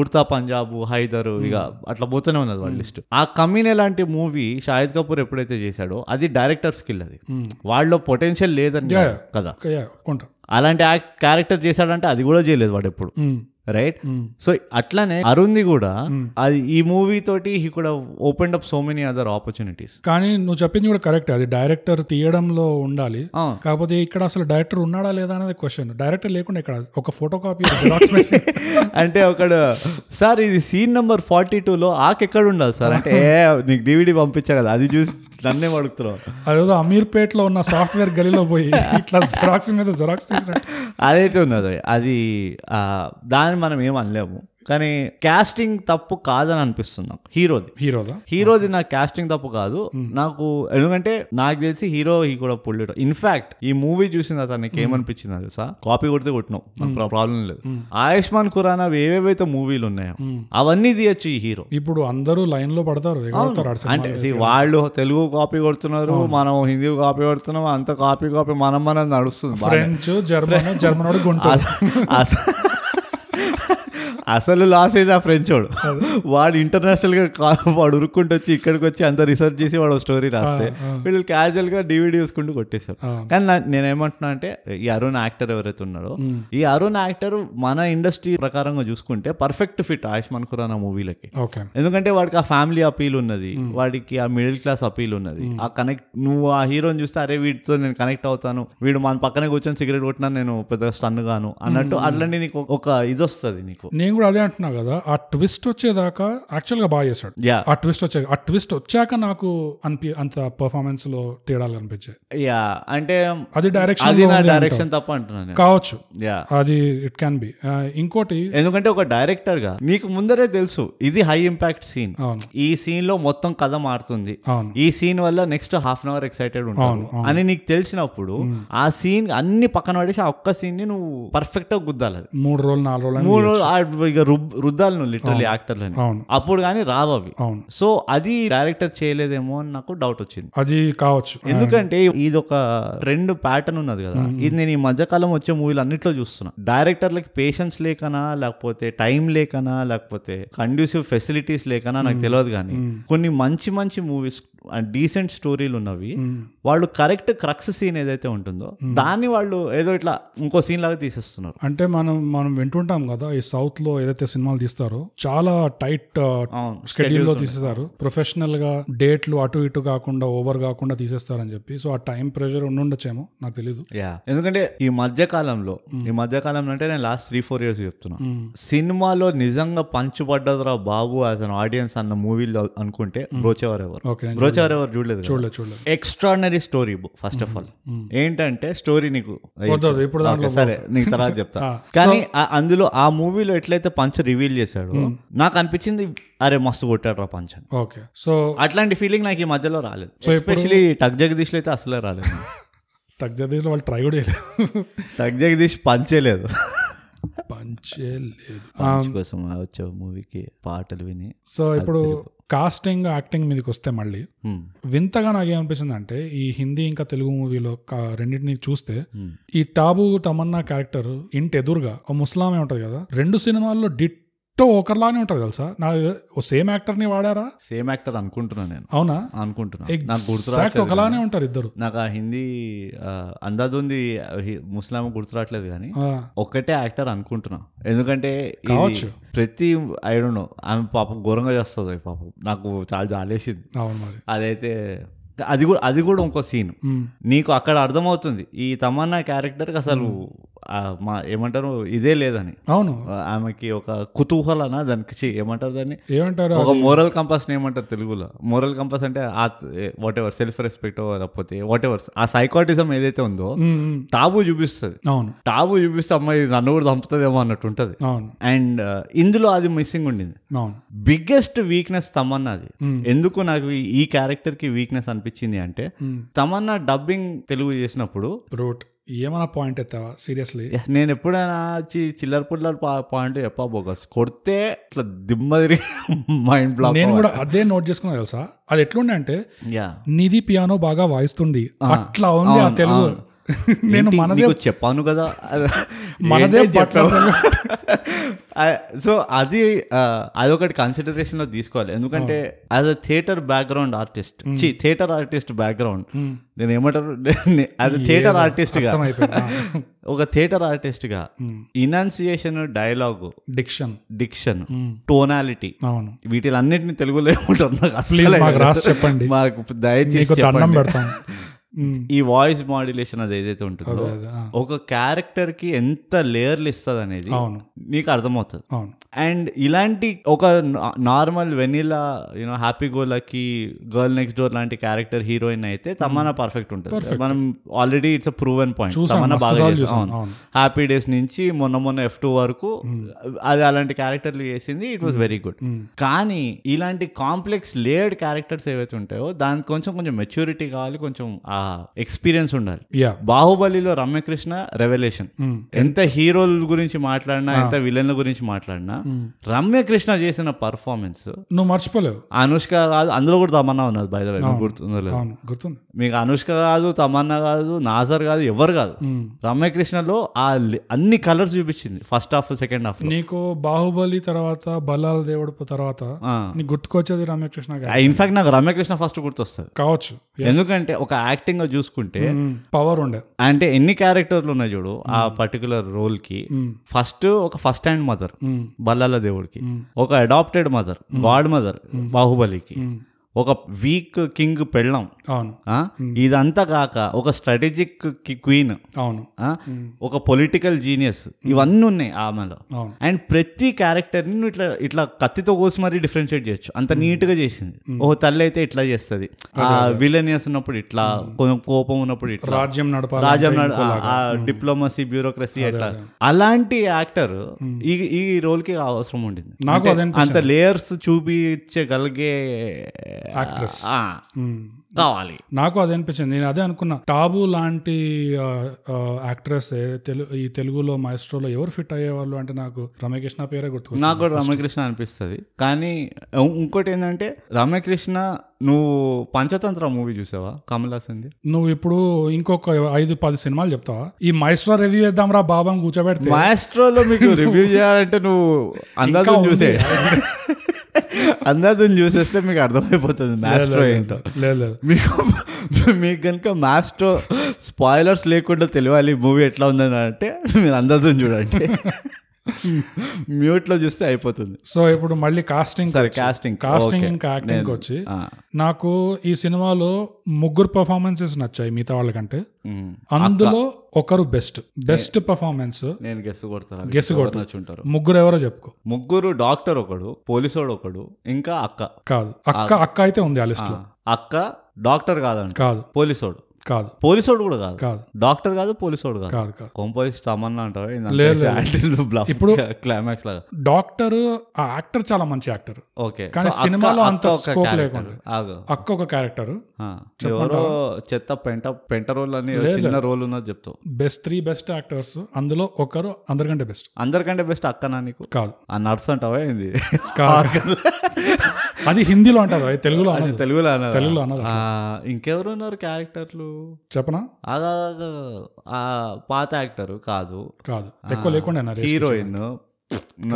ఉడతా పంజాబ్ హైదర్ ఇక అట్లా పోతూనే ఉన్నది వాళ్ళ లిస్ట్. ఆ కమీనే లాంటి మూవీ షాహిద్ కపూర్ ఎప్పుడైతే చేశాడో అది డైరెక్టర్ స్కిల్ అది. ఉమ్. వాళ్ళలో పొటెన్షియల్ లేదని కాదు. అలాంటి క్యారెక్టర్ చేశాడంటే అది కూడా చేయలేదు వాడు ఎప్పుడు. ఉమ్, రైట్. సో అట్లానే అరుంది కూడా అది ఈ మూవీ తోటి హీ కూడా open up so many other opportunities కానీ నువ్వు చెప్పింది కూడా కరెక్ట్ అది డైరెక్టర్ తీయడంలో ఉండాలి. కాకపోతే ఇక్కడ అసలు డైరెక్టర్ ఉన్నాడా లేదా అనేది క్వశ్చన్ డైరెక్టర్ లేకుండా ఇక్కడ ఒక ఫోటో కాపీ అంటే ఒకడు సార్ ఇది సీన్ నెంబర్ ఫార్టీ లో ఆక్ ఎక్కడ ఉండాలి సార్? అంటే "ఏ, నీకు డివిడి పంపించా కదా అది చూసి నన్నే అడుగుతున్నావు. అదేదో అమీర్పేట్లో ఉన్న సాఫ్ట్వేర్ గలీలో పోయి ఇట్లా జెరాక్స్ మీద జెరాక్స్ తీసినట్టు. అదైతే ఉన్నది. అది ఆ, దాన్ని మనం ఏం అనలేము కానీ కాస్టింగ్ తప్పు కాదని అనిపిస్తుంది నాకు. హీరోది. హీరోదా? హీరోది నా కాస్టింగ్ తప్పు కాదు. నాకు ఎందుకంటే నాకు తెలిసి హీరో ఈ కూడా పుల్లిట ఇన్ఫాక్ట్ ఈ మూవీ చూసిన తర్వాత నీకు ఏమనిపించింది తెలుసా? కాపీ కొడితే కొట్టినావు ప్రాబ్లం లేదు. ఆయుష్మాన్ ఖురానా ఏవేవైతే మూవీలు ఉన్నాయో అవన్నీ తీయచ్చు ఈ హీరో. ఇప్పుడు అందరూ లైన్లో పడతారు అంటే వాళ్ళు తెలుగు కాపీ కొడుతున్నారు మనం హిందీ కాపీ కొడుతున్నాం అంత కాపీ కాపీ మనం మనం నడుస్తుంది. ఫ్రెంచ్ జర్మన్ జర్మన్ అసలు లాస్ అయితే ఆ ఫ్రెంచ్ వాడు. వాడు ఇంటర్నేషనల్గా కా- వాడు ఉరుక్కుంటూ వచ్చి ఇక్కడికి వచ్చి అంత రీసెర్చ్ చేసి వాడు స్టోరీ రాస్తే వీళ్ళు క్యాజువల్గా డివిడి చూసుకుంటూ కొట్టేశారు. కానీ నేనేమంటున్నా అంటే ఈ అరుణ్ యాక్టర్ ఎవరైతే ఉన్నాడో ఈ అరుణ్ యాక్టర్ మన ఇండస్ట్రీ ప్రకారంగా చూసుకుంటే పర్ఫెక్ట్ ఫిట్ ఆయుష్మాన్ ఖురానా మూవీలకి ఎందుకంటే వాడికి ఆ ఫ్యామిలీ అపీల్ ఉన్నది వాడికి ఆ మిడిల్ క్లాస్ అపీల్ ఉన్నది. ఆ కనెక్ట్ నువ్వు ఆ హీరోని చూస్తే అరే వీటితో నేను కనెక్ట్ అవుతాను. వీడు మన పక్కనే కూర్చొని సిగరెట్ కొట్టినా నేను పెద్దగా స్టన్ గాను అన్నట్టు అట్లనే నీకు ఒక ఇది వస్తుంది నీకు. నేను కూడా అదే అంటున్నా కదా ఆ ట్విస్ట్ వచ్చేదాకా యాక్చువల్గా బాగా చేశాడు. ఆ ట్విస్ట్ వచ్చే ఆ ట్విస్ట్ వచ్చాక నాకు అనిపి అంత పర్ఫార్మెన్స్లో తేడాలు అనిపించాయి. యా అంటే అది డైరెక్షన్ డైరెక్షన్ తప్ప అంటున్నాను నేను. కావచ్చు. యా అది ఇట్ క్యాన్ బి ఇంకోటి ఎందుకంటే ఒక డైరెక్టర్గా నీకు ముందరే తెలుసు ఇది హై ఇంపాక్ట్ సీన్ ఈ సీన్లో మొత్తం కథ మారుతుంది. ఈ సీన్ వల్ల next half an hour excited ఉంటాను అని నీకు తెలిసినప్పుడు ఆ సీన్ అన్ని పక్కన పడేసి ఆ ఒక్క సీన్ని నువ్వు పర్ఫెక్ట్గా గుద్దాలి. మూడు రోజులు నాలుగు రోజులు మూడు రోజులు ఇక రుబ్- రుద్దాలి నువ్వు లిటరలీ యాక్టర్లని అవును. అప్పుడు కానీ రావు అవి. సో అది డైరెక్టర్ చేయలేదేమో అని నాకు డౌట్ వచ్చింది. అది కావచ్చు. ఎందుకంటే ఇది ఒక ట్రెండ్ ప్యాటర్న్ ఉన్నది కదా. ఇది నేను ఈ మధ్యకాలం వచ్చే మూవీలు అన్నిట్లో చూస్తున్నా. డైరెక్టర్లకి పేషెన్స్ లేకనా లేకపోతే టైం లేకనా లేకపోతే కండ్యూసివ్ ఫెసిలిటీస్ లేకనా నాకు తెలియదు కానీ కొన్ని మంచి మంచి మూవీస్ డీసెంట్ స్టోరీలు ఉన్నవి. వాళ్ళు కరెక్ట్ క్రక్స్ సీన్ ఏదైతే ఉంటుందో దాన్ని వాళ్ళు ఏదో ఇట్లా ఇంకో సీన్ లాగా తీసేస్తున్నారు. అంటే మనం మనం వింటుంటాం కదా ఈ సౌత్లో ఏదైతే సినిమాలు తీస్తారో చాలా టైట్ షెడ్యూల్లో తీసేస్తారు. ప్రొఫెషనల్గా డేట్లు అటు ఇటు కాకుండా ఓవర్ కాకుండా తీసేస్తారని చెప్పి. సో ఆ టైం ప్రెషర్ ఉండుండొచ్చేమో నాకు తెలీదు. యా ఎందుకంటే ఈ మధ్య కాలంలో ఈ మధ్య కాలంలో అంటే నేను లాస్ట్ త్రీ ఫోర్ ఇయర్స్ చెప్తున్నా. సినిమాలో నిజంగా పంచుపడ్డదిరా బాబు యాజ్ అన్ ఆడియన్స్ అన్న మూవీలో అనుకుంటే బ్రోచేవర్ ఎవరు? బ్రోచేవర్ ఎవరు చూడలేదు చూడలేదు చూడలేదు. Extraordinary story first of all ఏంటంటే స్టోరీ నీకు ఇప్పుడు సరే నీకు తర్వాత చెప్తా. కానీ అందులో ఆ మూవీలో ఎట్లయితే పంచ్ రివీల్ చేశాడో నాకు అనిపించింది అరే మస్తు కొట్టాడు రా పంచ్ ఓకే సో అట్లాంటి ఫీలింగ్ నాకు ఈ మధ్యలో రాలేదు. ఎస్పెషలీ టక్ జగదీష్లో అయితే అసలే రాలేదు. టక్ జగదీష్ వాళ్ళు ట్రై కూడా చేయలేదు. టక్ జగదీష్ పంచే లేదు. పంచే లేదు. పంచ్ కోసం వచ్చే మూవీకి పాటలు విని సో ఇప్పుడు కాస్టింగ్ యాక్టింగ్ మీదకి వస్తే మళ్ళీ వింతగా నాకేమనిపించింది అంటే ఈ హిందీ ఇంకా తెలుగు మూవీలో రెండింటిని చూస్తే. ఈ టాబు తమన్నా క్యారెక్టర్ ఇంటి ఎదురుగా ఓ ముస్లామే ఉంటది కదా రెండు సినిమాల్లో డిట్టో ఒకరిలానే ఉంటది తెలుసా? నా సేమ్ యాక్టర్ని వాడారా? సేమ్ యాక్టర్ అనుకుంటున్నా నేను. అవునా? అనుకుంటున్నా. నాకు గుర్తు ఎగ్జాక్ట్ రావట్లేదు ఒకలానే ఉంటారు ఇద్దరు. నాకు ఆ హిందీ అందాదుంది హి- ముస్లాం గుర్తు రావట్లేదు కానీ ఒక్కటే యాక్టర్ అనుకుంటున్నా. ఎందుకంటే. ప్రతి ఐ డోంట్ నో ఆమె పాపం ఘోరంగా చేస్తుంది పాపం. నాకు చాలా జాలేసింది. అవును మరి. అదైతే అది కూడా అది కూడా ఇంకో సీన్. నీకు అక్కడ అర్థమవుతుంది. ఈ తమన్నా క్యారెక్టర్కి అసలు మా ఏమంటారు? ఇదే లేదని. అవును. ఆ, ఆమెకి ఒక కుతూహలనా దానికి ఏమంటారు దాన్ని? ఏమంటారు ఒక మోరల్ కంపాస్ ఏమంటారు తెలుగులో? మోరల్ కంపాస్ అంటే వాట్ ఎవర్ సెల్ఫ్ రెస్పెక్ట్ లేకపోతే వాట్ ఎవర్ ఆ సైకాటిజం ఏదైతే ఉందో టాబు చూపిస్తుంది. అవును. టాబు చూపిస్తే అమ్మాయి నన్ను కూడా చంపుతుందేమో అన్నట్టు ఉంటుంది. అవును. అండ్ ఇందులో అది మిస్సింగ్ ఉండింది. బిగ్గెస్ట్ వీక్నెస్ తమన్నాది. ఎందుకు నాకు ఈ- క్యారెక్టర్కి వీక్నెస్ అనిపించింది అంటే. తమన్నా డబ్బింగ్ తెలుగు చేసినప్పుడు బ్రూట్ ఏమైనా పాయింట్ ఎత్తావా? సీరియస్లీ "యా, నేను ఎప్పుడైనా చిల్లర పుల్లర పాయింట్ చెప్పా బోగస్? కొడితే ఇట్లా దిమ్మ మైండ్ బ్లాక్ నేను కూడా అదే నోట్ చేసుకున్నా తెలుసా? అది ఎట్లుండే అంటే నిధి పియానో బాగా వాయిస్తుంది. అట్లా ఉంది ఆ తెలుగు. నేను? మనదే చెప్పాను కదా. మనదే? బట్ల సో అది అదొకటి కన్సిడరేషన్లో తీసుకోవాలి. ఎందుకంటే as a theatre background artist చి థియేటర్ ఆర్టిస్ట్ బ్యాక్గ్రౌండ్. నేను ఏమంటారు? యాజ్ అ థియేటర్ ఆర్టిస్ట్గా అర్థమైపోయింది. ఒక థియేటర్ ఆర్టిస్ట్గా enunciation dialogue diction diction tonality అవును. వీటిలన్నిటిని తెలుగులో ఏమంటారు? నాకు రాసి చెప్పండి. మాకు దయచేసి మ్, ఈ వాయిస్ మాడ్యులేషన్ అది ఏదైతే ఉంటుందో ఒక క్యారెక్టర్కి ఎంత లేయర్లు ఇస్తుంది అనేది నీకు అర్థమవుతుంది. అండ్ ఇలాంటి ఒక normal vanilla you know happy go lucky girl next door లాంటి క్యారెక్టర్ హీరోయిన్ అయితే తమన్నా పర్ఫెక్ట్ ఉంటుంది. మనం already it's proven point. Tamannaah బాగా. హ్యాపీ డేస్ నుంచి మొన్న మొన్న ఎఫ్ టూ వరకు అది అలాంటి క్యారెక్టర్లు చేసింది. It was very good. కానీ ఇలాంటి కాంప్లెక్స్ లేయర్డ్ క్యారెక్టర్స్ ఏవైతే ఉంటాయో దానికి కొంచెం కొంచెం మెచ్యూరిటీ కావాలి కొంచెం ఆ ఎక్స్పీరియన్స్ ఉండాలి. బాహుబలిలో రమ్యకృష్ణ రెవల్యూషన్ Mm. ఎంత హీరోల గురించి మాట్లాడినా ఎంత విలన్ల గురించి మాట్లాడినా రమ్యకృష్ణ చేసిన పర్ఫార్మెన్స్ నువ్వు మర్చిపోలేవు. అనుష్క అందులో కూడా తమన్నా ఉన్నది బై ద వే గుర్తుందో లేదు. గుర్తుంది. మీకు అనుష్క కాదు తమన్నా కాదు నాజర్ కాదు ఎవరు కాదు. రమ్యకృష్ణలో ఆ అన్ని కలర్స్ చూపించింది ఫస్ట్ హాఫ్ సెకండ్ హాఫ్ నీకు బాహుబలి తర్వాత బల్లాల దేవుడు తర్వాత నీకు గుర్తుకొచ్చేది రమ్యకృష్ణ ఇన్ఫాక్ట్ నాకు రమ్యకృష్ణ ఫస్ట్ గుర్తొస్తుంది. కావచ్చు. ఎందుకంటే ఒక యాక్టింగ్ చూసుకుంటే పవర్ ఉండే. అంటే ఎన్ని క్యారెక్టర్లు ఉన్నాయి చూడు ఆ పర్టికులర్ రోల్కి. ఫస్ట్ ఒక ఫస్ట్ హ్యాండ్ మదర్. బల్లాల దేవుడికి. ఒక అడాప్టెడ్ మదర్ గాడ్ మదర్ బాహుబలికి. ఒక వీక్ కింగ్ పెళ్ళం. అవును? ఇదంతా కాక ఒక స్ట్రాటజిక్ క్వీన్. అవును. ఒక పొలిటికల్ జీనియస్. ఇవన్నీ ఉన్నాయి ఆమెలో అండ్ ప్రతి క్యారెక్టర్ని ఇట్లా ఇట్లా కత్తితో కోసి మరీ డిఫరెంట్ చేయొచ్చు. అంత నీట్గా చేసింది. ఓ తల్లి అయితే ఇట్లా చేస్తుంది. ఆ విలనియస్ ఉన్నప్పుడు ఇట్లా కొంచెం కోపం ఉన్నప్పుడు ఇట్లా. రాజ్యం నడపాలి రాజ్యం డిప్లొమసీ బ్యూరోక్రసీ అట్లా అలాంటి యాక్టర్ ఈ ఈ రోల్కి అవసరం ఉండింది. నాకు అంత లేయర్స్ చూపించగలిగే Mm. కావాలి. నాకు అదే అనిపించింది. నేను అదే అనుకున్నా. టాబు లాంటి యాక్ట్రెస్ తెలుగు ఈ తెలుగులో మాస్ట్రోలో ఎవరు ఫిట్ అయ్యేవాళ్ళు అంటే నాకు రమ్యకృష్ణ పేరే గుర్తుకొచ్చింది నాకు కూడా రమ్యకృష్ణ అనిపిస్తుంది. కానీ ఇంకోటి ఏంటంటే రమ్యకృష్ణ నువ్వు పంచతంత్ర మూవీ చూసావా? కమల్ హాసన్ది నువ్వు ఇప్పుడు ఇంకొక ఐదు పది సినిమాలు చెప్తావా? ఈ మైస్ట్రో రివ్యూ చేద్దాం రా బాబాని కూర్చోబెడితే. మాస్ట్రోలో మీకు రివ్యూ చేయాలంటే నువ్వు ఉంది. చూసే. అందాజం చూసేస్తే మీకు అర్థమైపోతుంది మాస్ట్రో ఏంటో. మీకు మీకు కనుక మాస్ట్రో స్పాయిలర్స్ లేకుండా తెలియాలి మూవీ ఎట్లా ఉందని అంటే మీరు అందరితో చూడండి. మ్యూట్లో చూస్తే అయిపోతుంది. సో ఇప్పుడు మళ్ళీ కాస్టింగ్ సరే. Casting Okay. ఇంకా యాక్టింగ్ వచ్చి నాకు ఈ సినిమాలో ముగ్గురు పర్ఫార్మెన్సెస్ నచ్చాయి మిగతా వాళ్ళకంటే. అందులో ఒకరు బెస్ట్ బెస్ట్ పర్ఫార్మెన్స్ నేను గెస్ కొడతాను. Guess కొట్టు. నచ్చుంటారు? ముగ్గురు ఎవరో చెప్పుకో. ముగ్గురు డాక్టర్ ఒకడు పోలీసోడు ఒకడు ఇంకా అక్క. కాదు. అక్క అక్క అయితే ఉంది ఆ లిస్ట్లో. అక్క డాక్టర్ కాదంట. కాదు. పోలీసోడు కాదు. పోలీసోడు కూడా కాదు. కాదు. డాక్టర్ కాదు పోలీసోడు కాదు. కాదు కాదు. కొంపోయిస్ తమన్నా లేదు. ఇప్పుడు క్లైమాక్స్ లాగా. డాక్టర్ ఆ యాక్టర్ చాలా మంచి యాక్టర్. ఓకే. కానీ అక్క- సినిమాలో అంత అక్క character. లేకుండా. అక్క ఒక క్యారెక్టర్ ఎవరో చెత్త పెంట పెంట రోల్ అని చిన్న రోల్ ఉన్నది చెప్తావు. బెస్ట్ త్రీ బెస్ట్ యాక్టర్స్ అందులో ఒకరు అందరికంటే బెస్ట్ అందరికంటే బెస్ట్ అక్కనా నీకు? కాదు. ఆ నర్స్ అంటావా ఏంది? అది హిందీలో అంటారు తెలుగులో తెలుగులో? తెలుగులో అన్నది ఆ, ఇంకెవరు ఉన్నారు క్యారెక్టర్లు చెప్పనా? పాత యాక్టర్ కాదు. కాదు. ఎక్కువ లేకుండా హీరోయిన్.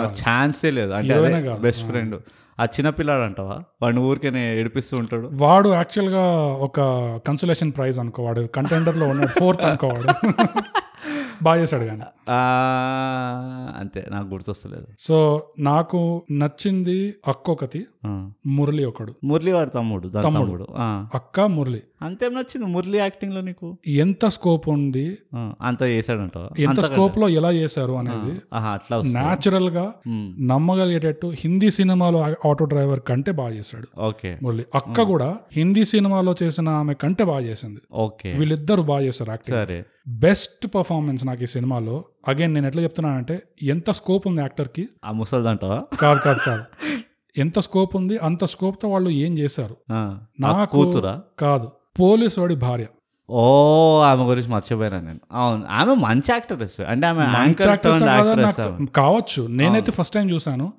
ఛాన్సే లేదు. అంటే. బెస్ట్ ఫ్రెండ్ ఆ. చిన్న పిల్లాడు అంటావా వాడిని ఊరికే ఏడిపిస్తూ ఉంటాడు. వాడు యాక్చువల్గా ఒక కన్సులేషన్ ప్రైజ్ అనుకోవాడు కంటెండర్లో ఉన్నాడు. ఫోర్త్ అనుకోవాడు బాగా చేశాడు కానీ. అంతే. నాకు గుర్తొస్తలేదు. సో నాకు నచ్చింది అక్క ఒకటి. మురళి ఒకడు. మురళి వాడి తమ్ముడు. తమ్ముడు. అక్క మురళి. అంతేం నచ్చింది మురళి యాక్టింగ్లో నీకు? ఎంత స్కోప్ ఉంది? అంత చేశాడంటావా ఎంత స్కోప్లో ఎలా చేశారు అనేది అట్లా. న్యాచురల్గా నమ్మగలిగేటట్టు హిందీ సినిమాలో ఆటో డ్రైవర్ కంటే బాగా చేశాడు. ఓకే. మురళి. అక్క కూడా హిందీ సినిమాలో చేసిన ఆమె కంటే బాగా చేసింది. ఓకే. వీళ్ళిద్దరు బాగా చేశారు యాక్టింగ్. సరే. బెస్ట్ పర్ఫార్మెన్స్ నాకు ఈ సినిమాలో. అగైన్ నేను ఎట్లా చెప్తున్నానంటే ఎంత స్కోప్ ఉంది యాక్టర్కి ఆ కాదు కాదు కాదు. ఎంత స్కోప్ ఉంది అంత స్కోప్తో వాళ్ళు ఏం చేశారు? నాకు కూతురా? కాదు. పోలీస్ వాడి భార్య. ఓ ఆమె గురించి మర్చిపోయాను నేను. అవును ఆమె మంచి యాక్టరెస్. అంటే ఆమె కావచ్చు. నేనైతే ఫస్ట్ టైం చూసాను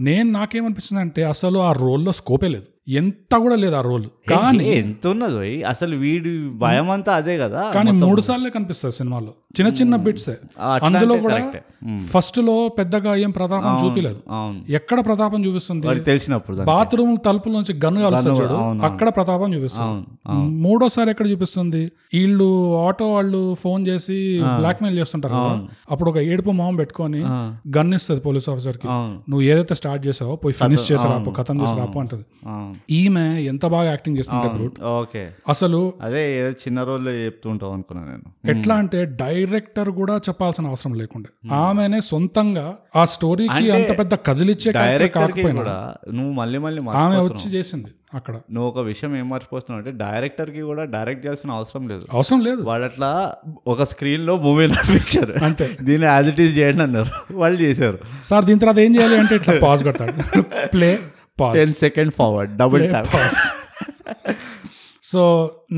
నేను నాకేమనిపించింది అంటే అసలు ఆ రోల్లో స్కోపే లేదు. ఎంత కూడా లేదు ఆ రోల్. కానీ ఎంత ఉన్నది? అసలు వీడి భయం అంతా అదే కదా కానీ మూడు సార్లే కనిపిస్తుంది సినిమాలో. చిన్న చిన్న బిట్స్ అందులో కూడా. ఫస్ట్లో పెద్దగా ఏం ప్రతాపం చూపిలేదు. ఎక్కడ ప్రతాపం చూపిస్తుంది? తెలిసినప్పుడు. బాత్రూమ్ తలుపుల నుంచి గన్ను చూడు. అవును, అక్కడ ప్రతాపం చూపిస్తుంది. మూడోసారి ఎక్కడ చూపిస్తుంది? వీళ్ళు ఆటో వాళ్ళు ఫోన్ చేసి బ్లాక్ మెయిల్ చేస్తుంటారు అప్పుడు ఒక ఏడుపు మొహం పెట్టుకొని గన్ ఇస్తుంది పోలీస్ ఆఫీసర్కి. నువ్వు ఏదైతే స్టార్ట్ చేసావో పోయి ఫినిష్ చేసి రాపు కథం చేసి రాపు అంటది. ఈమె ఎంత బాగా యాక్టింగ్ చేస్తుంటే బ్రూట్. ఓకే. అసలు అదే ఏదో చిన్న రోల్లో చెప్తుంటావు అనుకున్నా నేను. ఎట్లా అంటే డైరెక్టర్ కూడా చెప్పాల్సిన అవసరం లేకుండా. ఆమెనే సొంతంగా ఆ స్టోరీకి అంత పెద్ద కదిలిచ్చే డైరెక్టర్కి కాకపోయినా నువ్వు మళ్ళీ మళ్ళీ ఆమె వచ్చి చేసింది అక్కడ. నువ్వు ఒక విషయం ఏం మర్చిపోతున్నావు అంటే డైరెక్టర్కి కూడా డైరెక్ట్ చేయాల్సిన అవసరం లేదు. అవసరం లేదు. వాళ్ళు అట్లా ఒక స్క్రీన్లో మూవీ నడిపించారు. అంతే. దీన్ని యాజ్ ఇట్ ఈస్ చేయండి అన్నారు. వాళ్ళు చేశారు. సార్ దీని తర్వాత ఏం చేయాలి అంటే ఇట్లా పాజ్ కొడతాడు. Play pause ten second forward double tap pause so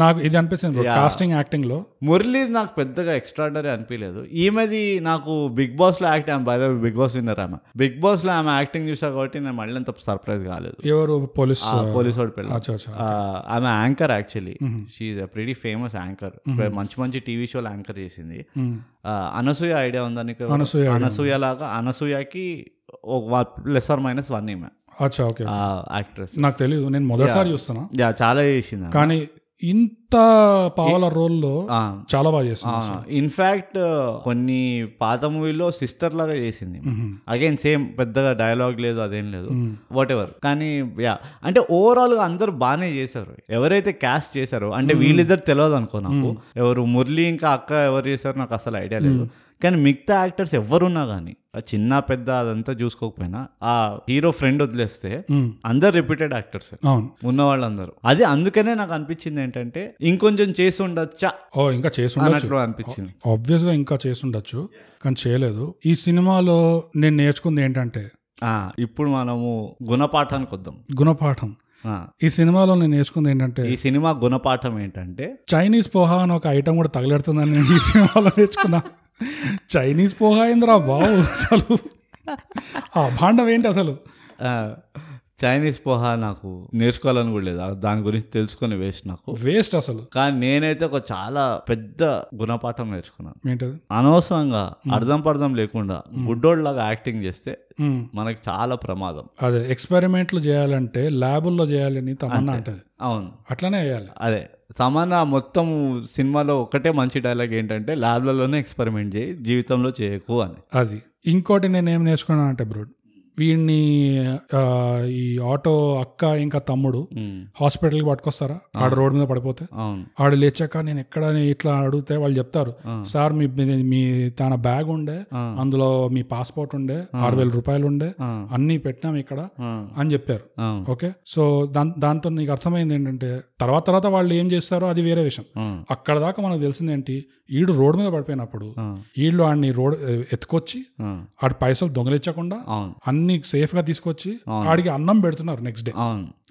నాకు ఇది అనిపించింది బ్రో కాస్టింగ్ యాక్టింగ్లో. మురళి నాకు పెద్దగా ఎక్స్ట్రాడనరీ అనిపించలేదు ఈమెది నాకు బిగ్ బాస్లో యాక్ట్ ఆమె బై బిగ్ బాస్ విన్నర్ ఆమె. బిగ్ బాస్లో ఆమె యాక్టింగ్ చూసా కాబట్టి నేను మళ్ళీ అంత సర్ప్రైజ్ కాలేదు. ఎవరు? పోలీస్ పోలీస్ వాడి పిల్ల. ఆమె anchor actually she a pretty famous anchor మంచి మంచి టీవీ షోలు యాంకర్ చేసింది. అనసూయ ఐడియా ఉందా నీకు? అనసూయ idea. అనసూయ లాగా అనసూయకి ప్లస్ ఆర్ మైనస్ వన్ ఈమె. అచ్చా ఓకే ఆ యాక్ట్రెస్ నాకు తెలియదు నేను మొదటిసారి చూస్తున్నా. యా చాలా చేసింది. కానీ ఇంత పావల రోల్లో చాలా బాగా చేస్తుంది ఇన్ఫాక్ట్ కొన్ని పాత మూవీలో సిస్టర్ లాగా చేసింది అగైన్ సేమ్ పెద్దగా డైలాగ్ లేదు అదేం లేదు. వాట్ ఎవర్ కానీ యా అంటే ఓవరాల్గా అందరూ బాగానే చేశారు. ఎవరైతే క్యాస్ట్ చేశారో అంటే వీళ్ళిద్దరు తెలియదు అనుకో నాకు. ఎవరు మురళి ఇంకా అక్క ఎవరు చేశారో నాకు అసలు ఐడియా లేదు. కానీ మిగతా యాక్టర్స్ ఎవరున్నా కానీ చిన్న పెద్ద అదంతా చూసుకోకపోయినా ఆ హీరో ఫ్రెండ్ వదిలేస్తే. అందరు రిపీటెడ్ యాక్టర్స్. ఉన్న వాళ్ళందరూ అది అందుకనే నాకు అనిపించింది ఏంటంటే ఇంకొంచెం చేసి ఉండొచ్చా? ఓ ఇంకా చేసి ఉండొచ్చు. అనిపించింది. ఆబ్వియస్గా ఇంకా చేసి ఉండొచ్చు కానీ చేయలేదు. ఈ సినిమాలో నేను నేర్చుకుంది ఏంటంటే ఇప్పుడు మనము గుణపాఠానికి వద్దాం. గుణపాఠం. ఈ సినిమాలో నేను నేర్చుకుంది ఏంటంటే ఈ సినిమా గుణపాఠం ఏంటంటే చైనీస్ పోహా అని ఒక ఐటమ్ కూడా తగలెడుతుందని నేను ఈ సినిమాలో నేర్చుకున్నా. చైనీస్ పోహా అయిందిరా బావు అసలు. ఆ భాండం ఏంటి అసలు చైనీస్ పోహా నాకు నేర్చుకోవాలని కూడా లేదు. దాని గురించి తెలుసుకొని వేస్ట్ నాకు. వేస్ట్ అసలు. కానీ నేనైతే ఒక చాలా పెద్ద గుణపాఠం నేర్చుకున్నాను. ఏంటది? అనవసరంగా అర్థం పర్థం లేకుండా గుడ్డోళ్ళలాగా యాక్టింగ్ చేస్తే మ్మ్. మనకి చాలా ప్రమాదం. అదే ఎక్స్పెరిమెంట్లు చేయాలంటే ల్యాబుల్లో చేయాలని తమన్నా అంటది. అవును. అట్లానే వేయాలి అదే సమాన మొత్తం సినిమాలో ఒకటే మంచి డైలాగ్ ఏంటంటే ల్యాబ్లలోనే ఎక్స్పెరిమెంట్ చేయి జీవితంలో చేయకు అని. అది. ఇంకోటి నేను ఏం నేర్చుకున్నాను అంటే బ్రో వీడిని ఈ ఆటో అక్క ఇంకా తమ్ముడు హాస్పిటల్కి పట్టుకొస్తారా? ఆడ రోడ్ మీద పడిపోతే. ఆడు లేచాక నేను ఎక్కడ ఇట్లా అడిగితే వాళ్ళు చెప్తారు సార్ మీ మీ- తన బ్యాగ్ ఉండే. అందులో మీ పాస్పోర్ట్ ఉండే ఆరు వేల రూపాయలు ఉండే అన్నీ పెట్టినాం ఇక్కడ అని చెప్పారు. ఓకే? సో దాంతో నీకు అర్థమైంది ఏంటంటే తర్వాత తర్వాత వాళ్ళు ఏం చేస్తారో అది వేరే విషయం. అక్కడ దాకా మనకు తెలిసింది ఏంటి ఈడు రోడ్ మీద పడిపోయినప్పుడు వీళ్ళు ఆడిని రోడ్ ఎత్తుకొచ్చి ఆడి పైసలు దొంగలిచ్చకుండా అన్ని సేఫ్గా తీసుకొచ్చి ఆడికి అన్నం పెడుతున్నారు నెక్స్ట్ డే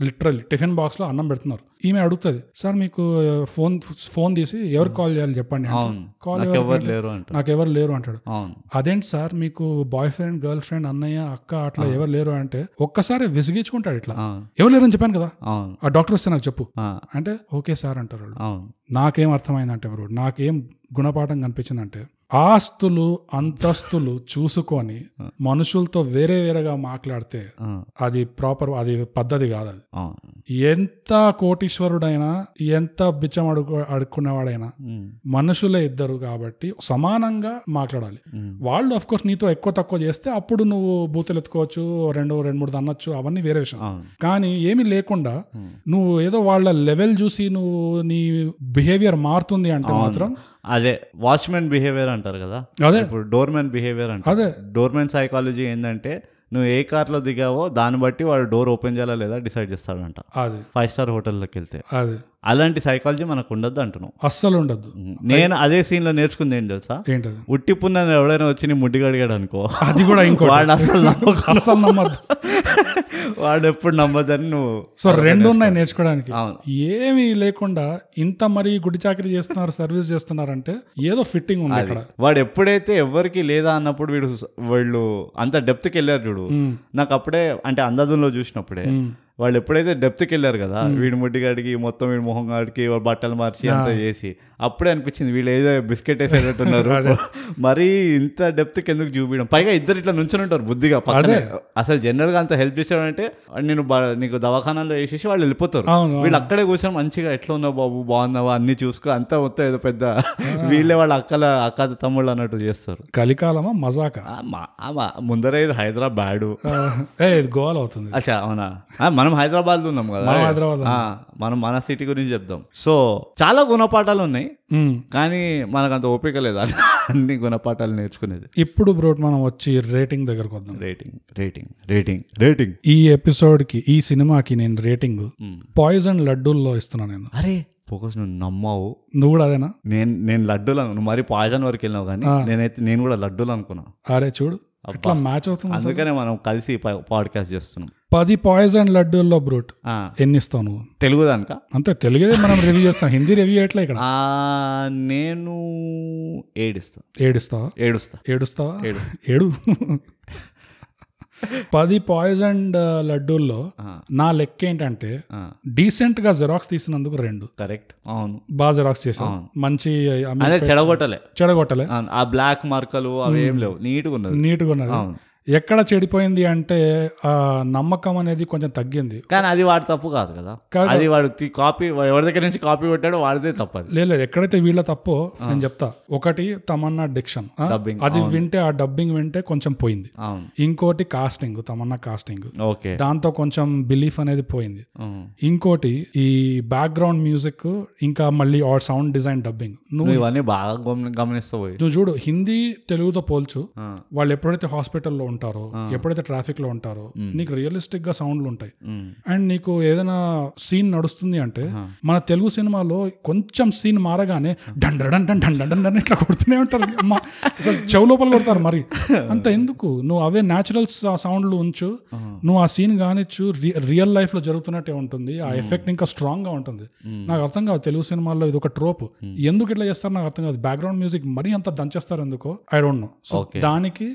లిటరల్లీ టిఫిన్ బాక్స్లో అన్నం పెడుతున్నారు. ఈమె అడుగుతుంది సార్ మీకు ఫోన్ ఫోన్ తీసి ఎవరికి కాల్ చేయాలి చెప్పండి? కాల్ నాకు ఎవరు లేరు. అంట నాకు ఎవరు లేరు అంటాడు. అదేంటి సార్ మీకు బాయ్ ఫ్రెండ్ గర్ల్ ఫ్రెండ్ అన్నయ్య అక్క అట్లా ఎవరు లేరు అంటే ఒక్కసారి విసిగించుకుంటాడు ఇట్లా. ఎవరు లేరు అని చెప్పాను కదా? ఆ డాక్టర్ వస్తే నాకు చెప్పు. అంటే ఓకే సార్ అంటారు నాకేం అర్థమైందంటే బ్రో నాకేం గుణపాఠం కనిపించిందంటే ఆస్తులు అంతస్తులు చూసుకొని మనుషులతో వేరే వేరేగా మాట్లాడితే అది ప్రాపర్ అది పద్ధతి కాదు అది ఎంత కోటీశ్వరుడైనా ఎంత బిచ్చం అడుగు అడుక్కునేవాడైనా మనుషులే ఇద్దరు కాబట్టి సమానంగా మాట్లాడాలి. వాళ్ళు అఫ్ కోర్స్ నీతో ఎక్కువ తక్కువ చేస్తే అప్పుడు నువ్వు బూతులు ఎత్తుకోవచ్చు రెండు రెండు మూడు అనొచ్చు అవన్నీ వేరే విషయం. కానీ ఏమీ లేకుండా నువ్వు ఏదో వాళ్ళ లెవెల్ చూసి నువ్వు నీ బిహేవియర్ మారుతుంది అంటే మాత్రం అదే వాచ్మెన్ బిహేవియర్ అంటారు కదా? అదే. ఇప్పుడు డోర్మెన్ బిహేవియర్ అంటారు. అదే. డోర్మెన్ సైకాలజీ ఏంటంటే నువ్వు ఏ కార్లో దిగావో దాన్ని బట్టి వాడు డోర్ ఓపెన్ చేయాలా లేదా డిసైడ్ చేస్తాడంట. అది. ఫైవ్ స్టార్ హోటల్లోకి వెళ్తే. అది. అలాంటి సైకాలజీ మనకు ఉండద్దు అంటున్నావు. అస్సలు ఉండద్దు నేను అదే సీన్లో నేర్చుకుంది ఏంటి తెలుసా? ఏంటది? ఉట్టి పున్న ఎవడైనా వచ్చి నీ ముడ్డి కడిగాడు అనుకో. అది కూడా ఇంకో వాడు అసలు అస్సలు నమ్మద్దు. వాడు ఎప్పుడు నమ్మదని నువ్వు సో రెండు ఉన్నాయి నేర్చుకోవడానికి. ఏమీ లేకుండా ఇంత మరి గుడి చాకరీ చేస్తున్నారు సర్వీస్ చేస్తున్నారంటే ఏదో ఫిట్టింగ్ ఉంది అక్కడ. వాడు ఎప్పుడైతే ఎవరికి లేదా అన్నప్పుడు వీడు వీళ్ళు అంత డెప్త్కి వెళ్ళారు చూడు. నాకు అప్పుడే అంటే అందాజంలో చూసినప్పుడే వాళ్ళు ఎప్పుడైతే డెప్త్కి వెళ్ళారు కదా వీడి ముడ్డి గాడికి మొత్తం వీడి మొహం గాడికి వాడు బట్టలు మార్చి అంతా చేసి అప్పుడే అనిపించింది వీళ్ళు ఏదో బిస్కెట్ వేసేటట్టున్నారు. మరి ఇంత డెప్త్కి ఎందుకు చూపించడం? పైగా ఇద్దరు ఇట్లా నుంచొని ఉంటారు బుద్ధిగా పక్కనే. అసలు జనరల్గా అంత హెల్ప్ చేశాడంటే నేను బ- నీకు దవాఖానాలో వేసేసి వాళ్ళు వెళ్ళిపోతారు. వీళ్ళు అక్కడే కూర్చొని మంచిగా ఎట్లా ఉన్నావు బాబు? బాగున్నావా? అన్ని చూసుకో. అంతా మొత్తం ఏదో పెద్ద వీళ్ళే వాళ్ళ అక్కల అక్క తమ్ముళ్ళు అన్నట్టు చేస్తారు. కలికాలమా మజాక? ముందరే ఇది హైదరాబాద్ గోవాలో అవుతుంది. అచ్చా అవునా? మనం హైదరాబాద్ ఉన్నాం కదా. మనం హైదరాబాద్ మనం మన సిటీ గురించి చెప్దాం. సో చాలా గుణపాఠాలు ఉన్నాయి. కానీ మనకు అంత ఓపిక లేదు. అన్ని గుణపాఠాలు నేర్చుకునేది. ఇప్పుడు బ్రోట్ మనం వచ్చి రేటింగ్ దగ్గరకు వద్దాం. Rating rating rating rating. ఈ ఎపిసోడ్కి ఈ సినిమాకి నేను రేటింగ్ పాయిజన్ లడ్డూల్లో ఇస్తున్నా నేను. అరే ఫోకస్ నువ్వు నమ్మావు. నువ్వు కూడా అదేనా? నేను నేను లడ్డూలు అను- మరి పాయిజన్ వరకు వెళ్ళినావు కానీ నేనైతే నేను కూడా లడ్డూలు అనుకున్నా. అరే చూడు. ఎట్లా మ్యాచ్ అవుతుంది? అందుకనే మనం కలిసి పాడ్కాస్ట్ చేస్తున్నాం. పది పాయిజన్ లడ్డూల్లో బ్రూట్ ఆ, ఎన్ని ఇస్తావు నువ్వు? తెలుగు దానిక అంతే తెలుగుదే మనం రివ్యూ చేస్తాం. హిందీ రివ్యూ ఎట్లా ఇక్కడ? నేను ఏడిస్తా. ఏడుస్తావా? ఏడుస్తా. ఏడుస్తావా? ఏడు. పది పాయిజన్ లడ్డూల్లో ఆ, నా లెక్క ఏంటంటే డీసెంట్గా జెరాక్స్ తీసినందుకు రెండు. కరెక్ట్. అవును. బాగా జెరాక్స్ చేసాం అవును. మంచి చెడగొట్టలే. చెడగొట్టలే. ఆ బ్లాక్ మార్కలు అవి ఏం లేవు. నీట్గా ఉన్నది నీట్గా ఉన్నది అవును. ఎక్కడ చెడిపోయింది అంటే ఆ నమ్మకం అనేది కొంచెం తగ్గింది. కానీ అది వాడి తప్పు కాదు కదా. అది వాడు కాపీ ఎవరి దగ్గర నుంచి కాపీ కొట్టాడో వాడిదే తప్పు లేదు లేదు, ఎక్కడైతే వీళ్ళ తప్పో నేను చెప్తా. ఒకటి తమన్నా డిక్షన్ అది వింటే ఆ డబ్బింగ్ వింటే కొంచెం పోయింది. ఇంకోటి కాస్టింగ్ తమన్నా కాస్టింగ్ ఓకే. దాంతో కొంచెం బిలీఫ్ అనేది పోయింది. ఇంకోటి ఈ బ్యాక్గ్రౌండ్ మ్యూజిక్ ఇంకా మళ్ళీ ఆ సౌండ్ డిజైన్ డబ్బింగ్ నువ్వు ఇవన్నీ బాగా గమని- గమనిస్తావు నువ్వు చూడు హిందీ తెలుగుతో పోల్చు. వాళ్ళు ఎప్పుడైతే హాస్పిటల్లో ఉంటారో ఎప్పుడైతే ట్రాఫిక్లో ఉంటారో నీకు రియలిస్టిక్గా సౌండ్లు ఉంటాయి. అండ్ నీకు ఏదైనా సీన్ నడుస్తుంది అంటే మన తెలుగు సినిమాలో కొంచెం సీన్ మారగానే డండన్ డండన్ డండన్ డండన్ ఇట్లా కొడుతూనే ఉంటారు. అమ్మా అసలు చెవు లోపల కొడతారు మరి. అంత ఎందుకు? నువ్వు అవే న్యాచురల్ సౌండ్లు ఉంచు. నువ్వు ఆ సీన్ కానిచ్చు రియల్ లైఫ్లో జరుగుతున్నట్టే ఉంటుంది. ఆ ఎఫెక్ట్ ఇంకా స్ట్రాంగ్గా ఉంటుంది నాకు అర్థం కాదు తెలుగు సినిమాల్లో ఇది ఒక ట్రోప్ ఎందుకు ఇట్లా చేస్తారు నాకు అర్థం కాదు. బ్యాక్గ్రౌండ్ మ్యూజిక్ మరీ అంత దంచేస్తారు ఎందుకో? I don't know so. దానికి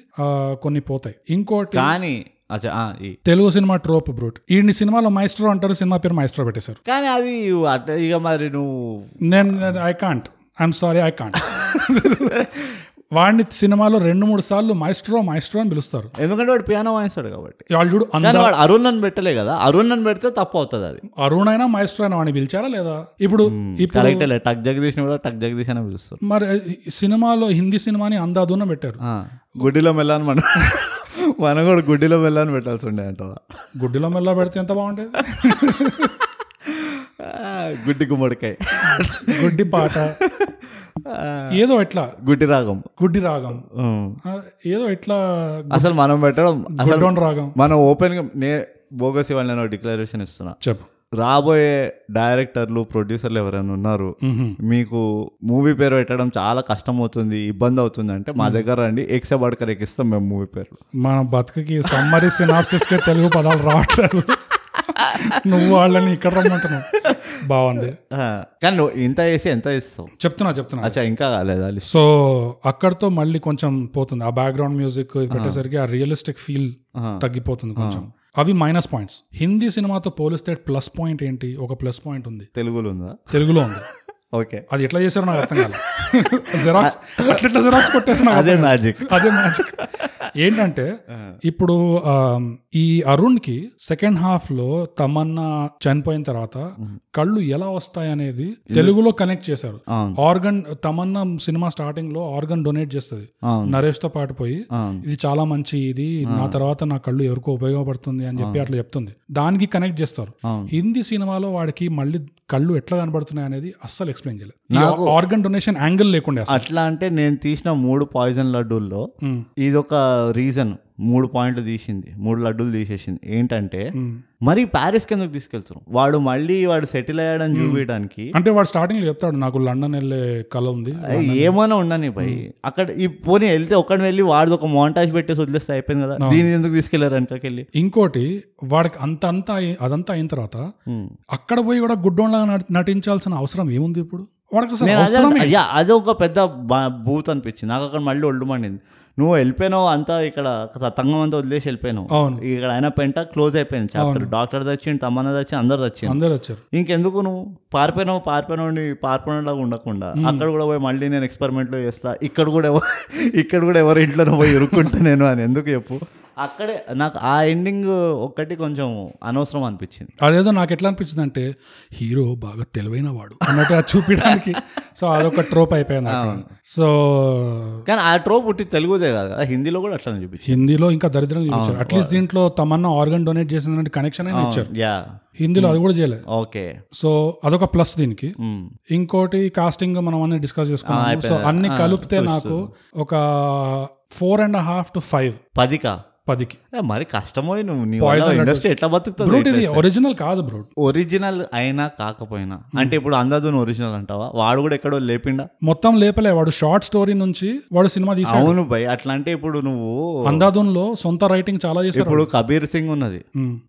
కొన్ని పోతాయి. ఇంకోటి కానీ. తెలుగు సినిమా ట్రోప్ బ్రూట్. ఈ సినిమాలో మైస్ట్రో అంటారు సినిమా పేరు మైస్ట్రో పెట్టేశారు. కానీ అది ఇక మరి నువ్వు నేను I can't I'm sorry I can't వాడిని సినిమాలో రెండు మూడు సార్లు మైస్ట్రో మైస్ట్రో అని పిలుస్తారు. ఎందుకంటే వాడు పియానో వాయిస్తాడు కాబట్టి. వాళ్ళు చూడు వాడు అరుణ్ అని పెట్టలే కదా. అరుణ్ అని పెడితే తప్పు అవుతుంది అది. అరుణ్ అయినా మైస్ట్రో అయినా వాడిని పిలిచారా లేదా? ఇప్పుడు టక్ జగదీష్ కూడా టక్ జగదీష్ అని పిలుస్తారు. మరి సినిమాలో హిందీ సినిమాని అందాదున పెట్టారు. ఆ, గుడ్డిలో మెల్లని మనం మనం కూడా గుడ్డిలో మెల్లని పెట్టాల్సి ఉండే అంటవా గుడ్డిలో మెల్ల పెడితే ఎంత బాగుంటేది గుడ్డి గుమ్మడికాయ. గుడ్డి పాట. ఏదో ఇట్లా గుడ్డి రాగం. గుడ్డి రాగం. ఏదో ఇట్లా అసలు మనం పెట్టడం అసలు రాగం. మనం ఓపెన్గా నే బోగస్ ఇవాళ నేను డిక్లరేషన్ ఇస్తున్నా. చెప్పు. రాబోయే డైరెక్టర్లు ప్రొడ్యూసర్లు ఎవరైనా ఉన్నారు. మీకు మూవీ పేరు పెట్టడం చాలా కష్టం అవుతుంది ఇబ్బంది అవుతుంది అంటే మా దగ్గర రండి ఎక్సే బడకర్ ఎక్కిస్తాం మేము మూవీ పేర్లు మన బతుకుకి సమ్మరీ సినాప్సిస్కి తెలుగు పదాలు రావట్లేదు. నువ్వు వాళ్ళని ఇక్కడ రమ్మంటున్నావు. బాగుంది. కానీ నువ్వు ఇంత వేసి ఎంత ఇస్తావు చెప్తున్నా చెప్తున్నా. అచ్చా ఇంకా కాలేదా సో అక్కడతో మళ్ళీ కొంచెం పోతుంది. ఆ బ్యాక్గ్రౌండ్ మ్యూజిక్ పెట్టేసరికి ఆ రియలిస్టిక్ ఫీల్ తగ్గిపోతుంది కొంచెం. అవి మైనస్ పాయింట్స్ హిందీ సినిమాతో పోలిస్తే ప్లస్ పాయింట్ ఏంటి? ఒక ప్లస్ పాయింట్ ఉంది. తెలుగులో ఉందా? తెలుగులో ఉంది. ఓకే. అది ఎట్లా చేశారో నాకు అర్థం కాదు జెరాక్స్ అట్లా జెరాక్స్ కొట్టారు అదే మ్యాజిక్ అదే మ్యాజిక్ ఏంటంటే ఇప్పుడు ఈ అరుణ్కి సెకండ్ హాఫ్లో తమన్నా చనిపోయిన తర్వాత కళ్ళు ఎలా వస్తాయి అనేది తెలుగులో కనెక్ట్ చేశారు. ఆర్గన్ తమన్నా సినిమా స్టార్టింగ్లో ఆర్గన్ డొనేట్ చేస్తుంది. నరేష్తో పాటు పోయి ఇది చాలా మంచి ఇది నా తర్వాత నా కళ్ళు ఎవరికో ఉపయోగపడుతుంది అని చెప్పి అట్లా చెప్తుంది. దానికి కనెక్ట్ చేస్తారు. హిందీ సినిమాలో వాడికి మళ్ళీ కళ్ళు ఎట్లా కనబడుతున్నాయి అనేది అస్సలు ఎక్స్ప్లెయిన్ చేయలేదు. ఆర్గన్ డొనేషన్ యాంగిల్ లేకుండా అట్లా అంటే నేను తీసిన మూడు పాయిజన్ లడ్డూల్లో ఉమ్, ఇదొక రీజన్. మూడు పాయింట్లు తీసింది మూడు లడ్డూలు తీసేసింది. ఏంటంటే. మరి ప్యారిస్కి ఎందుకు తీసుకెళ్తారు వాడు మళ్ళీ వాడు సెటిల్ అయ్యాడని చూపించడానికి అంటే వాడు స్టార్టింగ్లో చెప్తాడు నాకు లండన్ వెళ్ళే కళ ఉంది ఏమైనా ఉండని భయ్. అక్కడ ఈ పోనీ వెళ్తే ఒక్కడిని వెళ్ళి వాడిది ఒక మోంటాజ్ పెట్టేసి వదిలేస్తే అయిపోయింది కదా? దీన్ని ఎందుకు తీసుకెళ్ళారు వెనకకెళ్ళి ఇంకోటి వాడికి అంత అంతా అదంతా అయిన తర్వాత అక్కడ పోయి కూడా గుడ్డోన్లాగా నటి- నటించాల్సిన అవసరం ఏముంది ఇప్పుడు? వాడికి అదే ఒక పెద్ద బూత్ అనిపించింది. నాకు అక్కడ మళ్ళీ ఒళ్ళు మండింది. నువ్వు వెళ్ళిపోయినావు అంతా ఇక్కడ తతంగం అంతా వదిలేసి వెళ్ళిపోయినావు. ఇక్కడ అయినా పెంట క్లోజ్ అయిపోయింది చాప్టర్ డాక్టర్ తెచ్చిండు తమ్మన్న తెచ్చి అందరు తెచ్చిండు అందరు వచ్చారు. ఇంకెందుకు నువ్వు? పారిపోయినావు పారిపోయినోడిని పారిపోయినలాగా ఉండకుండా. అక్కడ కూడా పోయి మళ్ళీ నేను ఎక్స్పెరిమెంట్లో చేస్తా. ఇక్కడ కూడా ఎవరు ఇక్కడ కూడా ఎవరి ఇంట్లో పోయి ఇరుక్కుంటా నేను అని. ఎందుకు చెప్పు? అక్కడే నాకు ఆ ఎండింగ్ ఒక్కటి కొంచెం అనవసరం అనిపించింది. అదేదో నాకు ఎట్లా అనిపించింది అంటే హీరో బాగా తెలివైన వాడు అన్నట్టు చూపించడానికి సో అదొక ట్రోప్ అయిపోయింది. సో కానీ ఆ ట్రో పుట్టి తెలుగుదే కాదు హిందీలో కూడా అట్లా చూపించింది హిందీలో ఇంకా దరిద్రంగా చూపించారు. అట్లీస్ట్ దీంట్లో తమన్నా ఆర్గన్ డొనేట్ చేసిన కనెక్షన్ అయినా ఇచ్చారు. యా. హిందీలో అది కూడా చేయలేదు. ఓకే. సో అదొక ప్లస్ దీనికి. ఇంకోటి కాస్టింగ్ మనం అన్ని డిస్కస్ చేసుకున్నాం సో అన్ని కలిపితే నాకు ఒక four and half to five పదికా? పదికి. మరి కష్టమో నువ్వు ఇండస్ట్రీ ఎట్లా బతుకుతుంది ఒరిజినల్ కాదు బ్రూట్ ఒరిజినల్ అయినా కాకపోయినా. అంటే ఇప్పుడు అందాదున్ ఒరిజినల్ అంటావా? వాడు కూడా ఎక్కడో లేపిండా? మొత్తం లేపలే. వాడు షార్ట్ స్టోరీ నుంచి వాడు సినిమా తీసాడు అవును భయ్. అట్లా అంటే ఇప్పుడు నువ్వు అందాదున్లో సొంత రైటింగ్ చాలా చేశారు ఇప్పుడు కబీర్ సింగ్ ఉన్నది.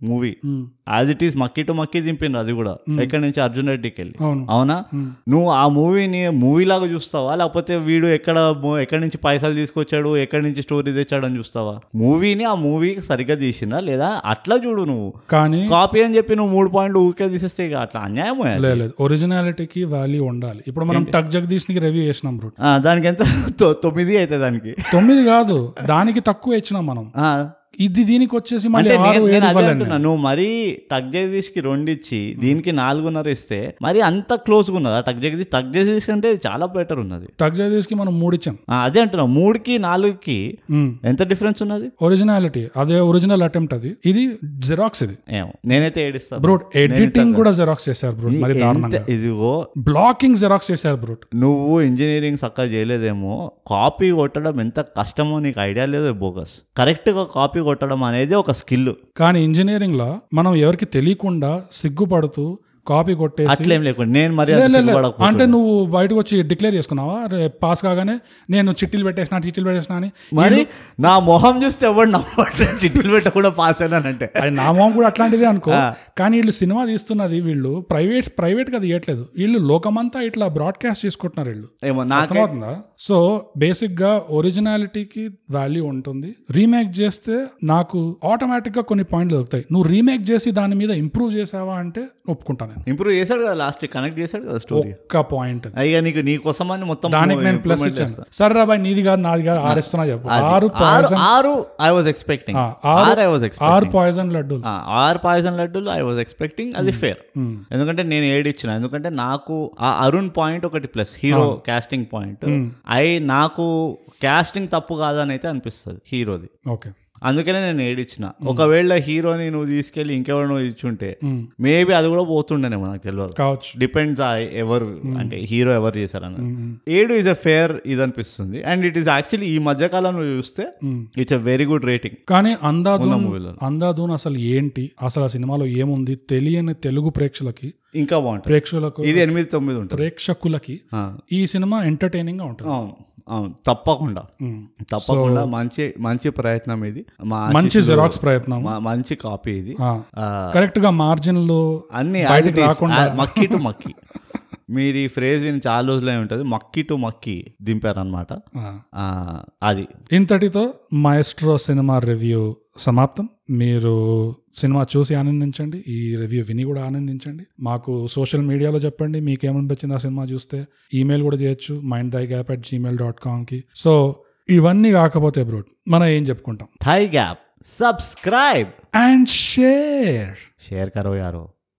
Movie um, as it is మక్కీ టు మక్కీ దింపిండ్రు అది కూడా. ఎక్కడి నుంచి అర్జున్ రెడ్డికి వెళ్ళి. అవును. ఉమ్. నువ్వు ఆ మూవీని మూవీ లాగా చూస్తావా? లేకపోతే వీడు ఎక్కడ ఎక్కడి నుంచి పైసలు తీసుకొచ్చాడు ఎక్కడి నుంచి స్టోరీ తెచ్చాడు అని చూస్తావా మూవీని ఆ మూవీకి సరిగ్గా తీసినా లేదా అట్లా చూడు నువ్వు. కానీ కాపీ అని చెప్పి నువ్వు మూడు పాయింట్లు ఊరికే తీసేస్తే ఇక అట్లా అన్యాయం లేదు ఒరిజినాలిటీకి వాల్యూ ఉండాలి. ఇప్పుడు మనం టక్ జగదీష్కి రివ్యూ చేసినాం బ్రూట్ దానికి ఎంత? తొమ్మిది అయితే దానికి. తొమ్మిది కాదు దానికి తక్కువ ఇచ్చినాం మనం. ఇది దీనికి వచ్చేసి నువ్వు మరీ టక్ జగదీష్కి రెండు ఇచ్చి దీనికి నాలుగున్నర ఇస్తే మరి అంత క్లోజ్గా ఉన్నదా టక్ జగదీష్ టక్ జగదీష్ అంటే చాలా బెటర్ ఉన్నది. టక్ జగదీష్కి మనం మూడు ఇచ్చాం అదే అంటున్నా మూడుకి నాలుగుకి ఎంత డిఫరెన్స్ ఉన్నది? ఒరిజినాలిటీ అదే ఒరిజినల్ అటెంప్ట్ అది. ఇది జెరాక్స్ ఇది. ఏమో నేనైతే ఏడిస్తా బ్రూట్ ఎడిటింగ్ కూడా జెరాక్స్ చేశారు బ్రూట్ మరి ఇదిగో. బ్లాకింగ్ జెరాక్స్ చేశారు బ్రూట్ నువ్వు ఇంజనీరింగ్ చక్కగా చేయలేదేమో కాపీ కొట్టడం ఎంత కష్టమో నీకు ఐడియా లేదు బోగస్ కరెక్ట్గా కాపీ కొట్టడం అనేది ఒక స్కిల్. కానీ ఇంజనీరింగ్లో మనం ఎవరికి తెలియకుండా సిగ్గుపడుతూ కాపీ కొట్టేసి అట్లేం లేకుండా నేను మరి. అంటే నువ్వు బయటకు వచ్చి డిక్లేర్ చేసుకున్నావా? పాస్ కాగానే నేను చిట్టీలు పెట్టేసిన చిట్టీలు పెట్టేసిన అని. మరి నా మొహం చూస్తే ఎవడు నమ్మట్లేదు చిట్టులు పెట్టకుండా పాస్ అయినానంటే నా మొహం కూడా అట్లాంటిదే అనుకో. కానీ వీళ్ళు సినిమా తీస్తున్నది వీళ్ళు ప్రైవేట్ ప్రైవేట్గా తీయట్లేదు. వీళ్ళు లోకమంతా ఇట్లా బ్రాడ్కాస్ట్ చేసుకుంటున్నారు వీళ్ళు. ఏమో నాకే అర్థమవుతుందా? సో బేసిక్గా ఒరిజినాలిటీకి వాల్యూ ఉంటుంది. రీమేక్ చేస్తే నాకు ఆటోమేటిక్గా కొన్ని పాయింట్లు దొరుకుతాయి. నువ్వు రీమేక్ చేసి దాని మీద ఇంప్రూవ్ చేసావా అంటే ఒప్పుకుంటాను ఇంప్రూవ్ చేశాడు కదా లాస్ట్ కనెక్ట్ చేశాడు కదా స్టోరీ ఒక్క పాయింట్ అయ్యా నీకు నీ కోసం అని మొత్తం దానికి నేను ప్లస్ ఇచ్చాను. సరే రాబాయ్ నీది కాదు నాది కాదు ఆరేస్తున్నా చెప్పు. ఆరు ఆరు పాయిజన్ ఆరు ఐ వాజ్ ఎక్స్పెక్టింగ్ ఆరు- ఐ వాజ్ ఆరు పాయిజన్ లడ్డూలు. ఆరు పాయిజన్ లడ్డూలు ఐ వాజ్ ఎక్స్పెక్టింగ్ అది ఫేర్ మ్మ్. ఎందుకంటే నేను ఏడిచ్చిన ఎందుకంటే నాకు ఆ అరుణ్ పాయింట్ ఒకటి plus hero casting point I నాకు కాస్టింగ్ తప్పు కాదని అయితే అనిపిస్తుంది హీరోది. ఓకే అందుకనే నేను ఏడిచ్చిన. ఒకవేళ హీరోని నువ్వు తీసుకెళ్ళి ఇంకెవరినో ఇచ్చుంటే మ్మ్. మేబీ అది కూడా పోతుండేనేమో నాకు తెలియదు కావచ్చు. డిపెండ్స్ ఎవరు అంటే హీరో ఎవరు చేశారని. ఏడు ఇస్ అ ఫేర్ ఇది అనిపిస్తుంది అండ్ ఇట్ ఈస్ యాక్చువల్లీ ఈ మధ్య కాలంలో చూస్తే. It's a very good rating. కానీ అందాదూన్ మూవీలో. అందాదూన్ అసలు ఏంటి? అసలు ఆ సినిమాలో ఏముంది? తెలియని తెలుగు ప్రేక్షకులకి ఇంకా బాగుంటుంది. ప్రేక్షకులకు ఇది ఎనిమిది తొమ్మిది ఉంటుంది. ప్రేక్షకులకి ఈ సినిమా ఎంటర్టైనింగ్గా ఉంటుంది. అవును తప్పకుండా. తప్పకుండా మంచి మంచి ప్రయత్నం ఇది. మంచి జెరాక్స్ ప్రయత్నం. మంచి కాపీ ఇది. కరెక్ట్గా మార్జిన్లు అన్ని మక్కి టు మక్కి. మీరు ఈ ఫ్రేజ్ విని చాలా రోజులే ఉంటుంది. మక్కి టు మక్కి దింపారనమాట. అది. ఇంతటితో మాఎస్ట్రో సినిమా రివ్యూ సమాప్తం. మీరు సినిమా చూసి ఆనందించండి ఈ రివ్యూ విని కూడా ఆనందించండి. మాకు సోషల్ మీడియాలో చెప్పండి మీకు ఏమనిపించింది ఆ సినిమా చూస్తే? ఈమెయిల్ కూడా చేయొచ్చు mind the gap at gmail dot కామ్కి so ఇవన్నీ కాకపోతే బ్రోడ్ మనం ఏం చెప్పుకుంటాం? Thigh gap subscribe and share share కరో యారో